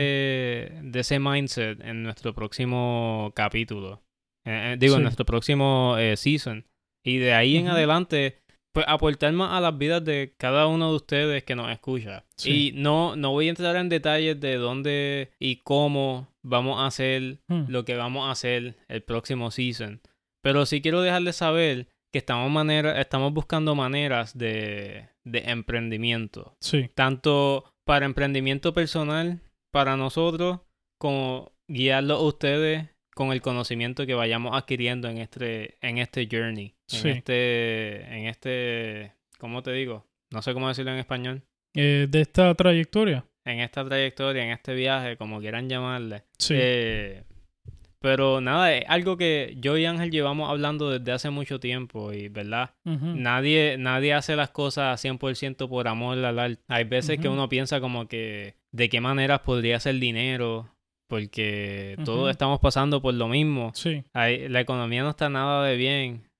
de ese mindset en nuestro próximo capítulo. Eh, eh, digo, en nuestro próximo eh, season. Y de ahí en adelante, pues aportar más a las vidas de cada uno de ustedes que nos escucha. Sí. Y no, no voy a entrar en detalles de dónde y cómo vamos a hacer Hmm. lo que vamos a hacer el próximo season. Pero sí quiero dejarles saber que estamos, manera, estamos buscando maneras de, de emprendimiento. Sí, Tanto para emprendimiento personal, para nosotros, como guiarlo a ustedes con el conocimiento que vayamos adquiriendo en este, en este journey. Sí. En este, en este, ¿cómo te digo? No sé cómo decirlo en español. Eh, de esta trayectoria. En esta trayectoria, en este viaje, como quieran llamarle. Sí, Eh, pero nada, es algo que yo y Ángel llevamos hablando desde hace mucho tiempo y, ¿verdad? Nadie, nadie hace las cosas 100% por amor al arte. Hay veces que uno piensa como que de qué maneras podría hacer dinero, porque todos estamos pasando por lo mismo. sí. Hay- la economía no está nada de bien,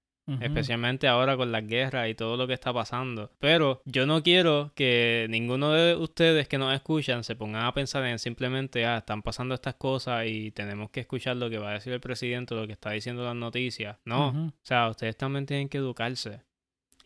especialmente ahora con las guerras y todo lo que está pasando. Pero yo no quiero que ninguno de ustedes que nos escuchan se pongan a pensar en simplemente, ah, están pasando estas cosas y tenemos que escuchar lo que va a decir el presidente, lo que está diciendo las noticias. No, o sea, ustedes también tienen que educarse.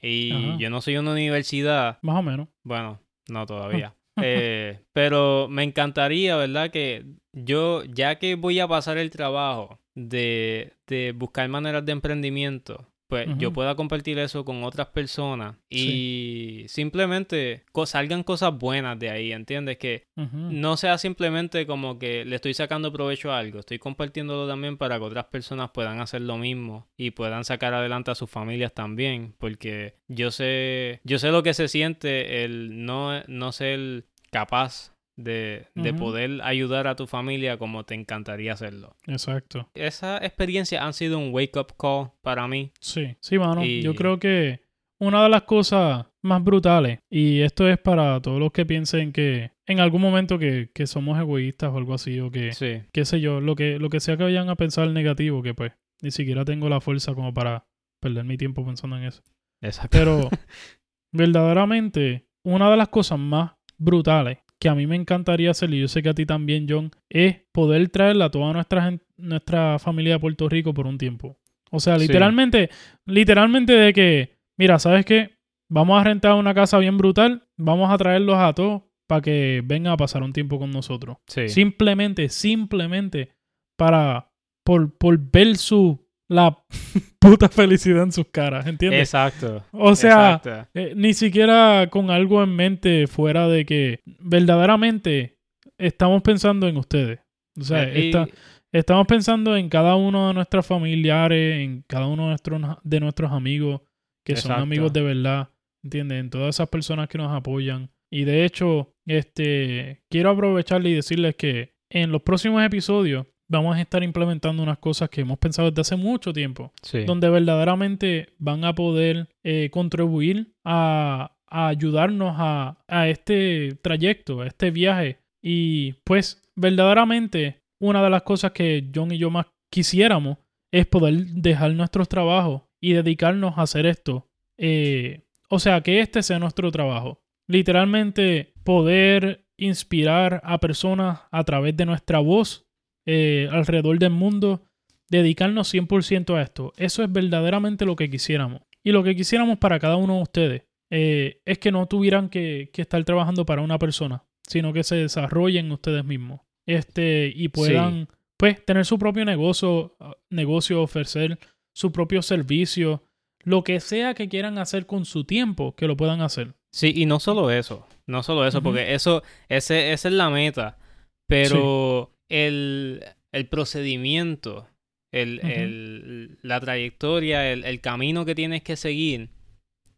Y yo no soy una universidad, Más o menos. bueno, no todavía. Eh, pero me encantaría, ¿verdad? Que yo, ya que voy a pasar el trabajo de, de buscar maneras de emprendimiento, pues yo pueda compartir eso con otras personas y simplemente salgan cosas buenas de ahí, ¿entiendes? Que no sea simplemente como que le estoy sacando provecho a algo, estoy compartiéndolo también para que otras personas puedan hacer lo mismo y puedan sacar adelante a sus familias también, porque yo sé, yo sé lo que se siente el no, no ser capaz de, de poder ayudar a tu familia como te encantaría hacerlo. Exacto. Esas experiencias han sido un wake up call para mí. Sí, sí, mano. Y- Yo creo que una de las cosas más brutales. Y esto es para todos los que piensen que en algún momento que, que somos egoístas o algo así, o que, Sí. qué sé yo, lo que, lo que sea que vayan a pensar negativo, que pues ni siquiera tengo la fuerza como para perder mi tiempo pensando en eso. Exacto. Pero verdaderamente, una de las cosas más brutales que a mí me encantaría hacer, y yo sé que a ti también, John, es poder traerla a toda nuestra, nuestra familia de Puerto Rico por un tiempo. O sea, Sí. literalmente, literalmente de que, mira, ¿sabes qué? Vamos a rentar una casa bien brutal, vamos a traerlos a todos para que vengan a pasar un tiempo con nosotros. Sí. Simplemente, simplemente para, por, por ver su, la puta felicidad en sus caras, ¿entiendes? Exacto. O sea, Exacto. eh, ni siquiera con algo en mente fuera de que verdaderamente estamos pensando en ustedes. O sea, Eh, y- estamos pensando en cada uno de nuestros familiares, en cada uno de nuestros, de nuestros amigos, que son amigos de verdad, ¿entiendes? En todas esas personas que nos apoyan. Y de hecho, este, quiero aprovecharle y decirles que en los próximos episodios vamos a estar implementando unas cosas que hemos pensado desde hace mucho tiempo sí. donde verdaderamente van a poder eh, contribuir a, a ayudarnos a, a este trayecto, a este viaje. Y pues verdaderamente una de las cosas que John y yo más quisiéramos es poder dejar nuestros trabajos y dedicarnos a hacer esto. Eh, o sea, que este sea nuestro trabajo. Literalmente poder inspirar a personas a través de nuestra voz eh, alrededor del mundo dedicarnos 100% a esto. Eso es verdaderamente lo que quisiéramos. Y lo que quisiéramos para cada uno de ustedes eh, es que no tuvieran que, que estar trabajando para una persona, sino que se desarrollen ustedes mismos. Este, y puedan, pues, tener su propio negocio, negocio, ofrecer su propio servicio, lo que sea que quieran hacer con su tiempo, que lo puedan hacer. Sí, y no solo eso, no solo eso, porque eso, ese, esa es la meta, pero el, el procedimiento, el, el- la trayectoria, el, el camino que tienes que seguir,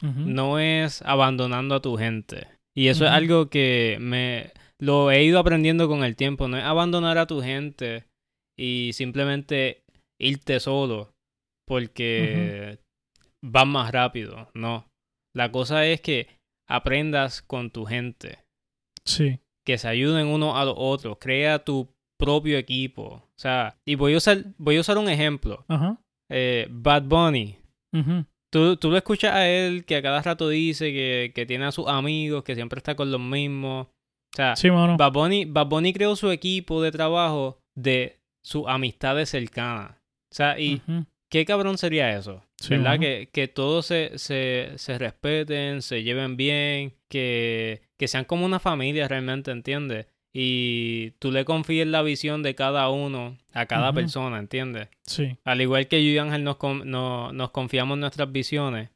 no es abandonando a tu gente. Y eso es algo que me lo he ido aprendiendo con el tiempo, no es abandonar a tu gente y simplemente irte solo porque vas más rápido, no. La cosa es que aprendas con tu gente, Sí. que se ayuden uno a los otros, crea tu propio equipo. O sea, y voy a usar, voy a usar un ejemplo. Ajá. Eh, Bad Bunny. Tú, tú lo escuchas a él que a cada rato dice que, que tiene a sus amigos, que siempre está con los mismos. O sea, Sí, mano. Bad Bunny, Bad Bunny creó su equipo de trabajo de sus amistades cercanas. O sea, y qué cabrón sería eso. Sí, ¿Verdad? mano. Que, que todos se, se, se respeten, se lleven bien, que, que sean como una familia realmente, ¿entiendes? Y tú le confíes la visión de cada uno a cada persona, ¿entiendes? Sí. Al igual que yo y Ángel nos, no- nos confiamos nuestras visiones,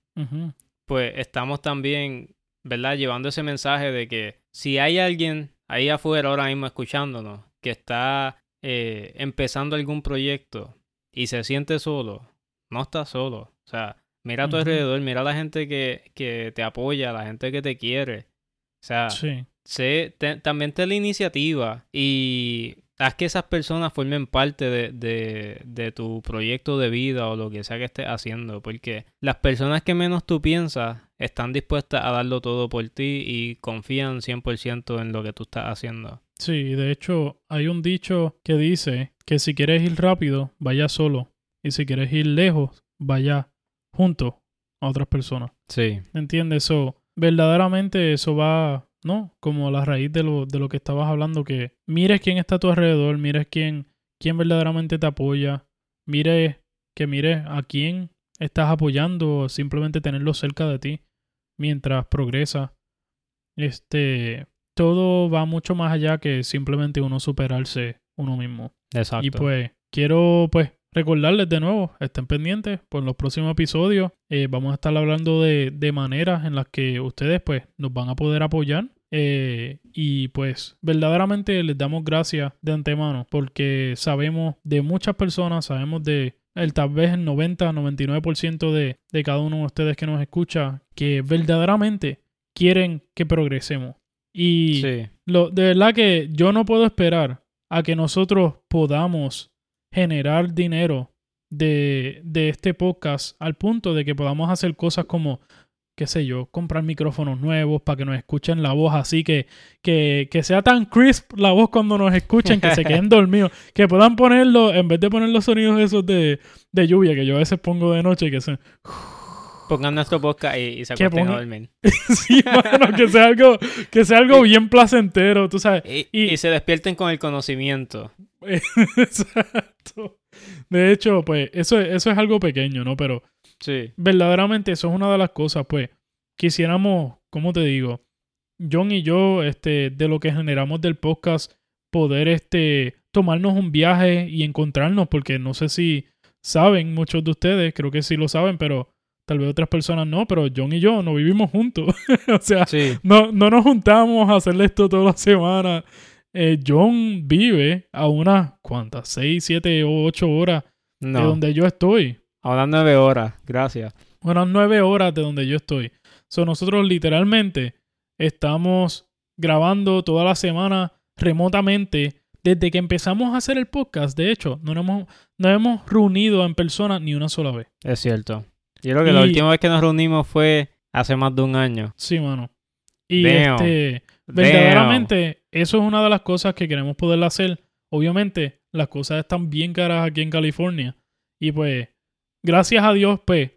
pues estamos también, ¿verdad? Llevando ese mensaje de que si hay alguien ahí afuera ahora mismo escuchándonos que está eh, empezando algún proyecto y se siente solo, no está solo. O sea, mira a tu alrededor, mira a la gente que, que te apoya, la gente que te quiere. O sea, Sí. Sé, te- también ten la iniciativa y haz que esas personas formen parte de, de, de tu proyecto de vida o lo que sea que estés haciendo, porque las personas que menos tú piensas están dispuestas a darlo todo por ti y confían 100% en lo que tú estás haciendo. Sí, de hecho, hay un dicho que dice que si quieres ir rápido, vaya solo. Y si quieres ir lejos, vaya junto a otras personas. Sí, ¿Entiendes? Eso, verdaderamente eso va, ¿no? Como a la raíz de lo, de lo que estabas hablando, que mires quién está a tu alrededor, mires quién, quién verdaderamente te apoya, mires que mires a quién estás apoyando simplemente tenerlo cerca de ti mientras progresa. Este, todo va mucho más allá que simplemente uno superarse uno mismo. exacto. Y pues quiero pues recordarles de nuevo, estén pendientes por los próximos episodios. eh, vamos a estar hablando de, de maneras en las que ustedes pues nos van a poder apoyar. eh, y pues verdaderamente les damos gracias de antemano porque sabemos de muchas personas, sabemos de el tal vez el 90-99% de, de cada uno de ustedes que nos escucha que verdaderamente quieren que progresemos. Y sí, lo, de verdad que yo no puedo esperar a que nosotros podamos generar dinero de, de este podcast al punto de que podamos hacer cosas como qué sé yo, comprar micrófonos nuevos para que nos escuchen la voz así, que, que, que sea tan crisp la voz cuando nos escuchen, que se queden dormidos, que puedan ponerlo, en vez de poner los sonidos esos de, de lluvia, que yo a veces pongo de noche, que se... Pongan nuestro podcast y, y se acuesten a dormir. sí, mano, que sea algo, que sea algo bien placentero, tú sabes. Y, Y- y se despierten con el conocimiento. Exacto. De hecho, pues, eso, eso es algo pequeño, ¿no? Pero Sí. verdaderamente eso es una de las cosas, pues, quisiéramos, ¿cómo te digo? John y yo, este, de lo que generamos del podcast, poder, este, tomarnos un viaje y encontrarnos, porque no sé si saben muchos de ustedes, creo que sí lo saben, pero tal vez otras personas no, pero John y yo no vivimos juntos. o sea, Sí. no, no nos juntamos a hacerle esto toda la semana. Eh, John vive a unas, ¿cuántas? ¿Seis, siete o ocho horas de No. donde yo estoy? Ahora nueve horas. Gracias. unas nueve horas de donde yo estoy. So, nosotros literalmente estamos grabando toda la semana remotamente desde que empezamos a hacer el podcast. De hecho, no nos hemos, no hemos reunido en persona ni una sola vez. Es cierto. Yo creo que la última vez que nos reunimos fue hace más de un año. Sí, mano. Y Damn. este, Damn. verdaderamente, eso es una de las cosas que queremos poder hacer. Obviamente, las cosas están bien caras aquí en California. Y pues, gracias a Dios, pues,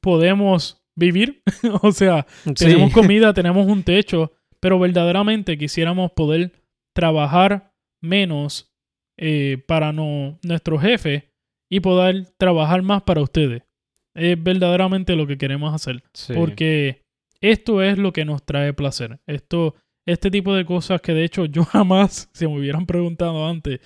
podemos vivir. o sea, Sí. tenemos comida, tenemos un techo, pero verdaderamente quisiéramos poder trabajar menos eh, para no, nuestro jefe y poder trabajar más para ustedes. Es verdaderamente lo que queremos hacer. Sí. Porque esto es lo que nos trae placer. Esto, este tipo de cosas que de hecho yo jamás, si me hubieran preguntado antes,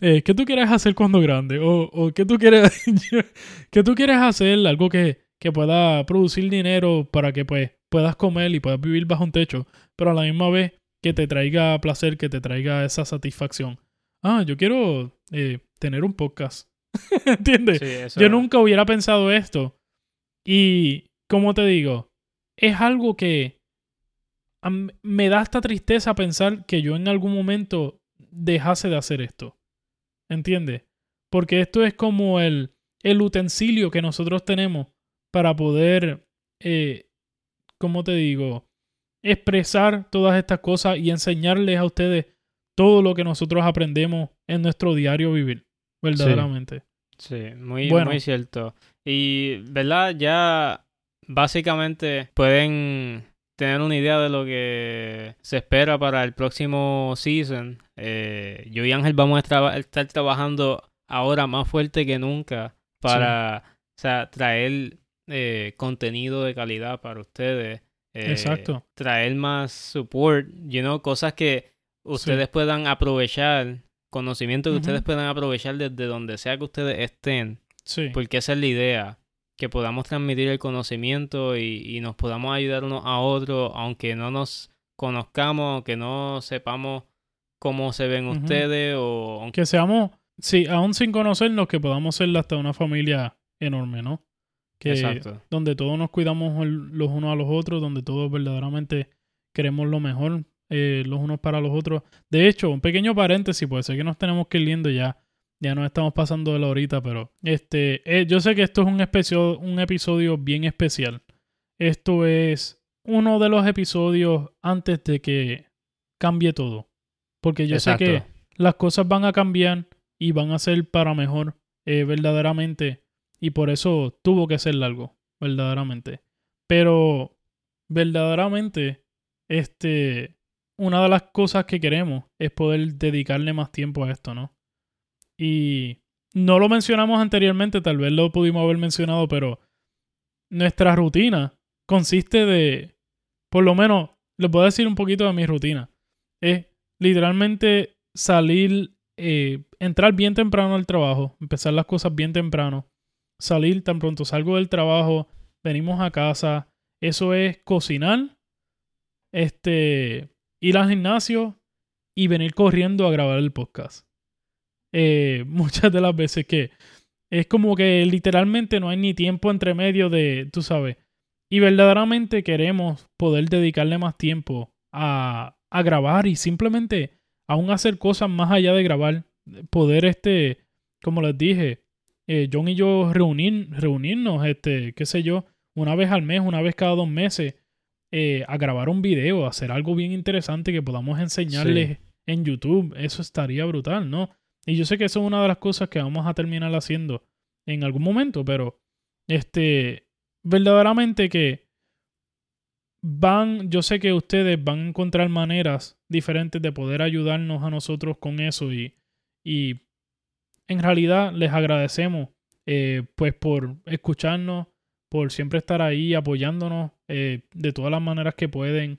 eh, ¿qué tú quieres hacer cuando grande? O, o ¿qué tú quieres, qué tú quieres hacer? Algo que, que pueda producir dinero para que pues puedas comer y puedas vivir bajo un techo, pero a la misma vez que te traiga placer, que te traiga esa satisfacción. Ah, yo quiero eh, tener un podcast. ¿Entiendes? Sí, Yo nunca hubiera pensado esto. Y, como te digo, es algo que me da esta tristeza pensar que yo en algún momento dejase de hacer esto. ¿Entiendes? Porque esto es como el, el utensilio que nosotros tenemos para poder, eh, ¿cómo te digo? Expresar todas estas cosas y enseñarles a ustedes todo lo que nosotros aprendemos en nuestro diario vivir. Verdaderamente. Sí, muy, Bueno. muy cierto. Y, ¿verdad? Ya básicamente pueden tener una idea de lo que se espera para el próximo season. Eh, yo y Ángel vamos a estar trabajando ahora más fuerte que nunca para o sea, traer eh, contenido de calidad para ustedes. eh, Exacto. Traer más support, you know, cosas que ustedes puedan aprovechar, conocimiento que ustedes puedan aprovechar desde donde sea que ustedes estén, Sí. porque esa es la idea, que podamos transmitir el conocimiento y, y nos podamos ayudar unos a otros, aunque no nos conozcamos, aunque no sepamos cómo se ven ustedes o aunque que seamos, sí, aún sin conocernos, que podamos ser hasta una familia enorme, ¿no? Que Exacto. donde todos nos cuidamos los unos a los otros, donde todos verdaderamente queremos lo mejor eh, los unos para los otros. De hecho, un pequeño paréntesis, puede ser que nos tenemos que ir yendo ya. Ya nos estamos pasando de la horita, pero este, eh, yo sé que esto es un, especio- un episodio bien especial. Esto es uno de los episodios antes de que cambie todo. Porque yo Exacto. sé que las cosas van a cambiar y van a ser para mejor, eh, verdaderamente. Y por eso tuvo que ser largo, verdaderamente. Pero, verdaderamente, este, una de las cosas que queremos es poder dedicarle más tiempo a esto, ¿no? Y no lo mencionamos anteriormente, tal vez lo pudimos haber mencionado, pero nuestra rutina consiste de, por lo menos, les puedo decir un poquito de mi rutina. Es literalmente salir, eh, entrar bien temprano al trabajo, empezar las cosas bien temprano, salir tan pronto salgo del trabajo, venimos a casa, eso es cocinar, este, ir al gimnasio y venir corriendo a grabar el podcast. Eh, muchas de las veces que es como que literalmente no hay ni tiempo entre medio de, tú sabes, y verdaderamente queremos poder dedicarle más tiempo a, a grabar y simplemente aún hacer cosas más allá de grabar, poder este, como les dije, eh, John y yo reunir, reunirnos, este, qué sé yo, una vez al mes, una vez cada dos meses, eh, a grabar un video, a hacer algo bien interesante que podamos enseñarles en YouTube. Eso estaría brutal, ¿no? Y yo sé que eso es una de las cosas que vamos a terminar haciendo en algún momento, pero este, verdaderamente que van, yo sé que ustedes van a encontrar maneras diferentes de poder ayudarnos a nosotros con eso y, y en realidad les agradecemos eh, pues por escucharnos, por siempre estar ahí apoyándonos eh, de todas las maneras que pueden,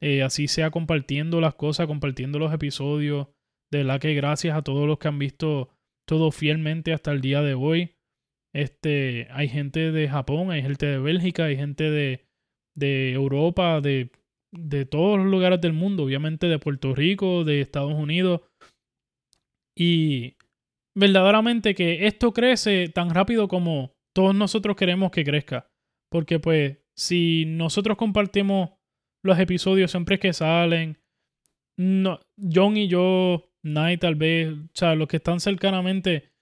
eh, así sea compartiendo las cosas, compartiendo los episodios. De verdad que gracias a todos los que han visto todo fielmente hasta el día de hoy. Este, hay gente de Japón, hay gente de Bélgica, hay gente de, de Europa, de, de todos los lugares del mundo, obviamente de Puerto Rico, de Estados Unidos. Y verdaderamente que esto crece tan rápido como todos nosotros queremos que crezca. Porque pues si nosotros compartimos los episodios siempre que salen, no, John y yo, Night tal vez, o sea, los que están cercanamente,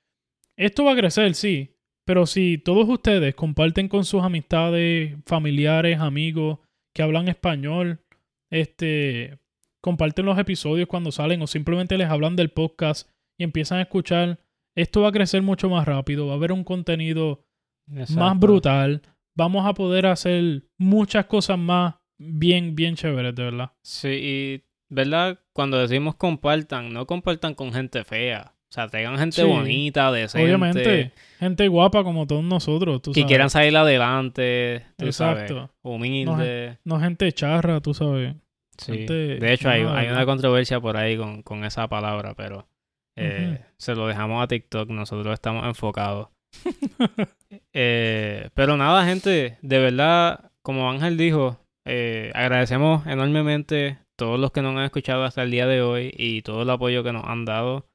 esto va a crecer, sí. Pero si todos ustedes comparten con sus amistades, familiares, amigos que hablan español, este, comparten los episodios cuando salen o simplemente les hablan del podcast y empiezan a escuchar, esto va a crecer mucho más rápido, va a haber un contenido más brutal, vamos a poder hacer muchas cosas más bien, bien chéveres, de verdad. Sí, y ¿verdad? Cuando decimos compartan, no compartan con gente fea. O sea, traigan gente Sí. bonita, decente. Obviamente, gente guapa como todos nosotros, tú que sabes. quieran salir adelante, tú sabes, Exacto. humilde. No gente charra, tú sabes. Sí. gente De hecho, hay, hay una controversia por ahí con, con esa palabra, pero eh, se lo dejamos a TikTok, nosotros estamos enfocados. Eh, pero nada, gente, de verdad, como Ángel dijo, eh, agradecemos enormemente todos los que nos han escuchado hasta el día de hoy y todo el apoyo que nos han dado.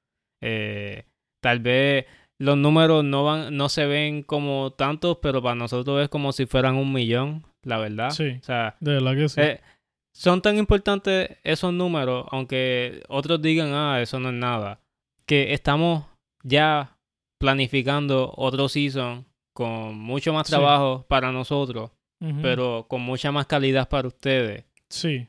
Eh, tal vez los números no van, no se ven como tantos, pero para nosotros es como si fueran un millón, la verdad. Sí. O sea, De verdad que sí. eh, son tan importantes esos números, aunque otros digan, ah, eso no es nada, que estamos ya planificando otro season con mucho más Sí. trabajo para nosotros, pero con mucha más calidad para ustedes. Sí,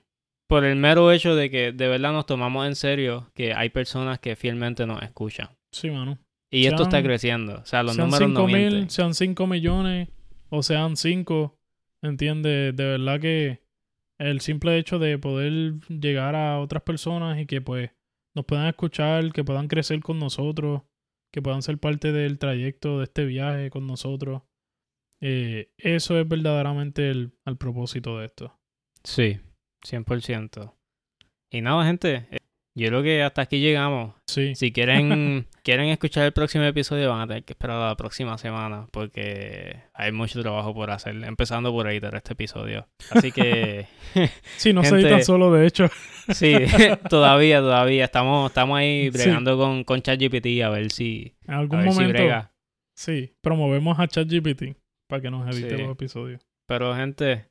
Por el mero hecho de que de verdad nos tomamos en serio que hay personas que fielmente nos escuchan. sí, mano. Y esto está creciendo. O sea, los sean números no 5 mil, mienten. sean 5 millones o sean 5, ¿entiendes? De verdad que el simple hecho de poder llegar a otras personas y que pues nos puedan escuchar, que puedan crecer con nosotros, que puedan ser parte del trayecto de este viaje con nosotros, eh, eso es verdaderamente el, el propósito de esto. Sí, 100%. Y nada, gente, yo creo que hasta aquí llegamos. Sí, Si quieren, quieren escuchar el próximo episodio, van a tener que esperar a la próxima semana porque hay mucho trabajo por hacer, empezando por editar este episodio. Así que, sí, no se gente- editan solo, de hecho. sí, todavía, todavía estamos, estamos ahí Sí. bregando con, con ChatGPT a ver si, En a algún si momento, brega. sí, promovemos a ChatGPT para que nos edite Sí. los episodios. Pero, gente,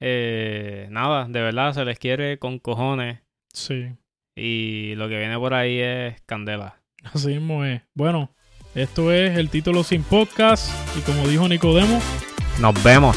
eh, nada, de verdad se les quiere con cojones Sí. Y lo que viene por ahí es candela. Así mismo es. Bueno, esto es el título sin podcast. Y como dijo Nicodemo, Nos vemos.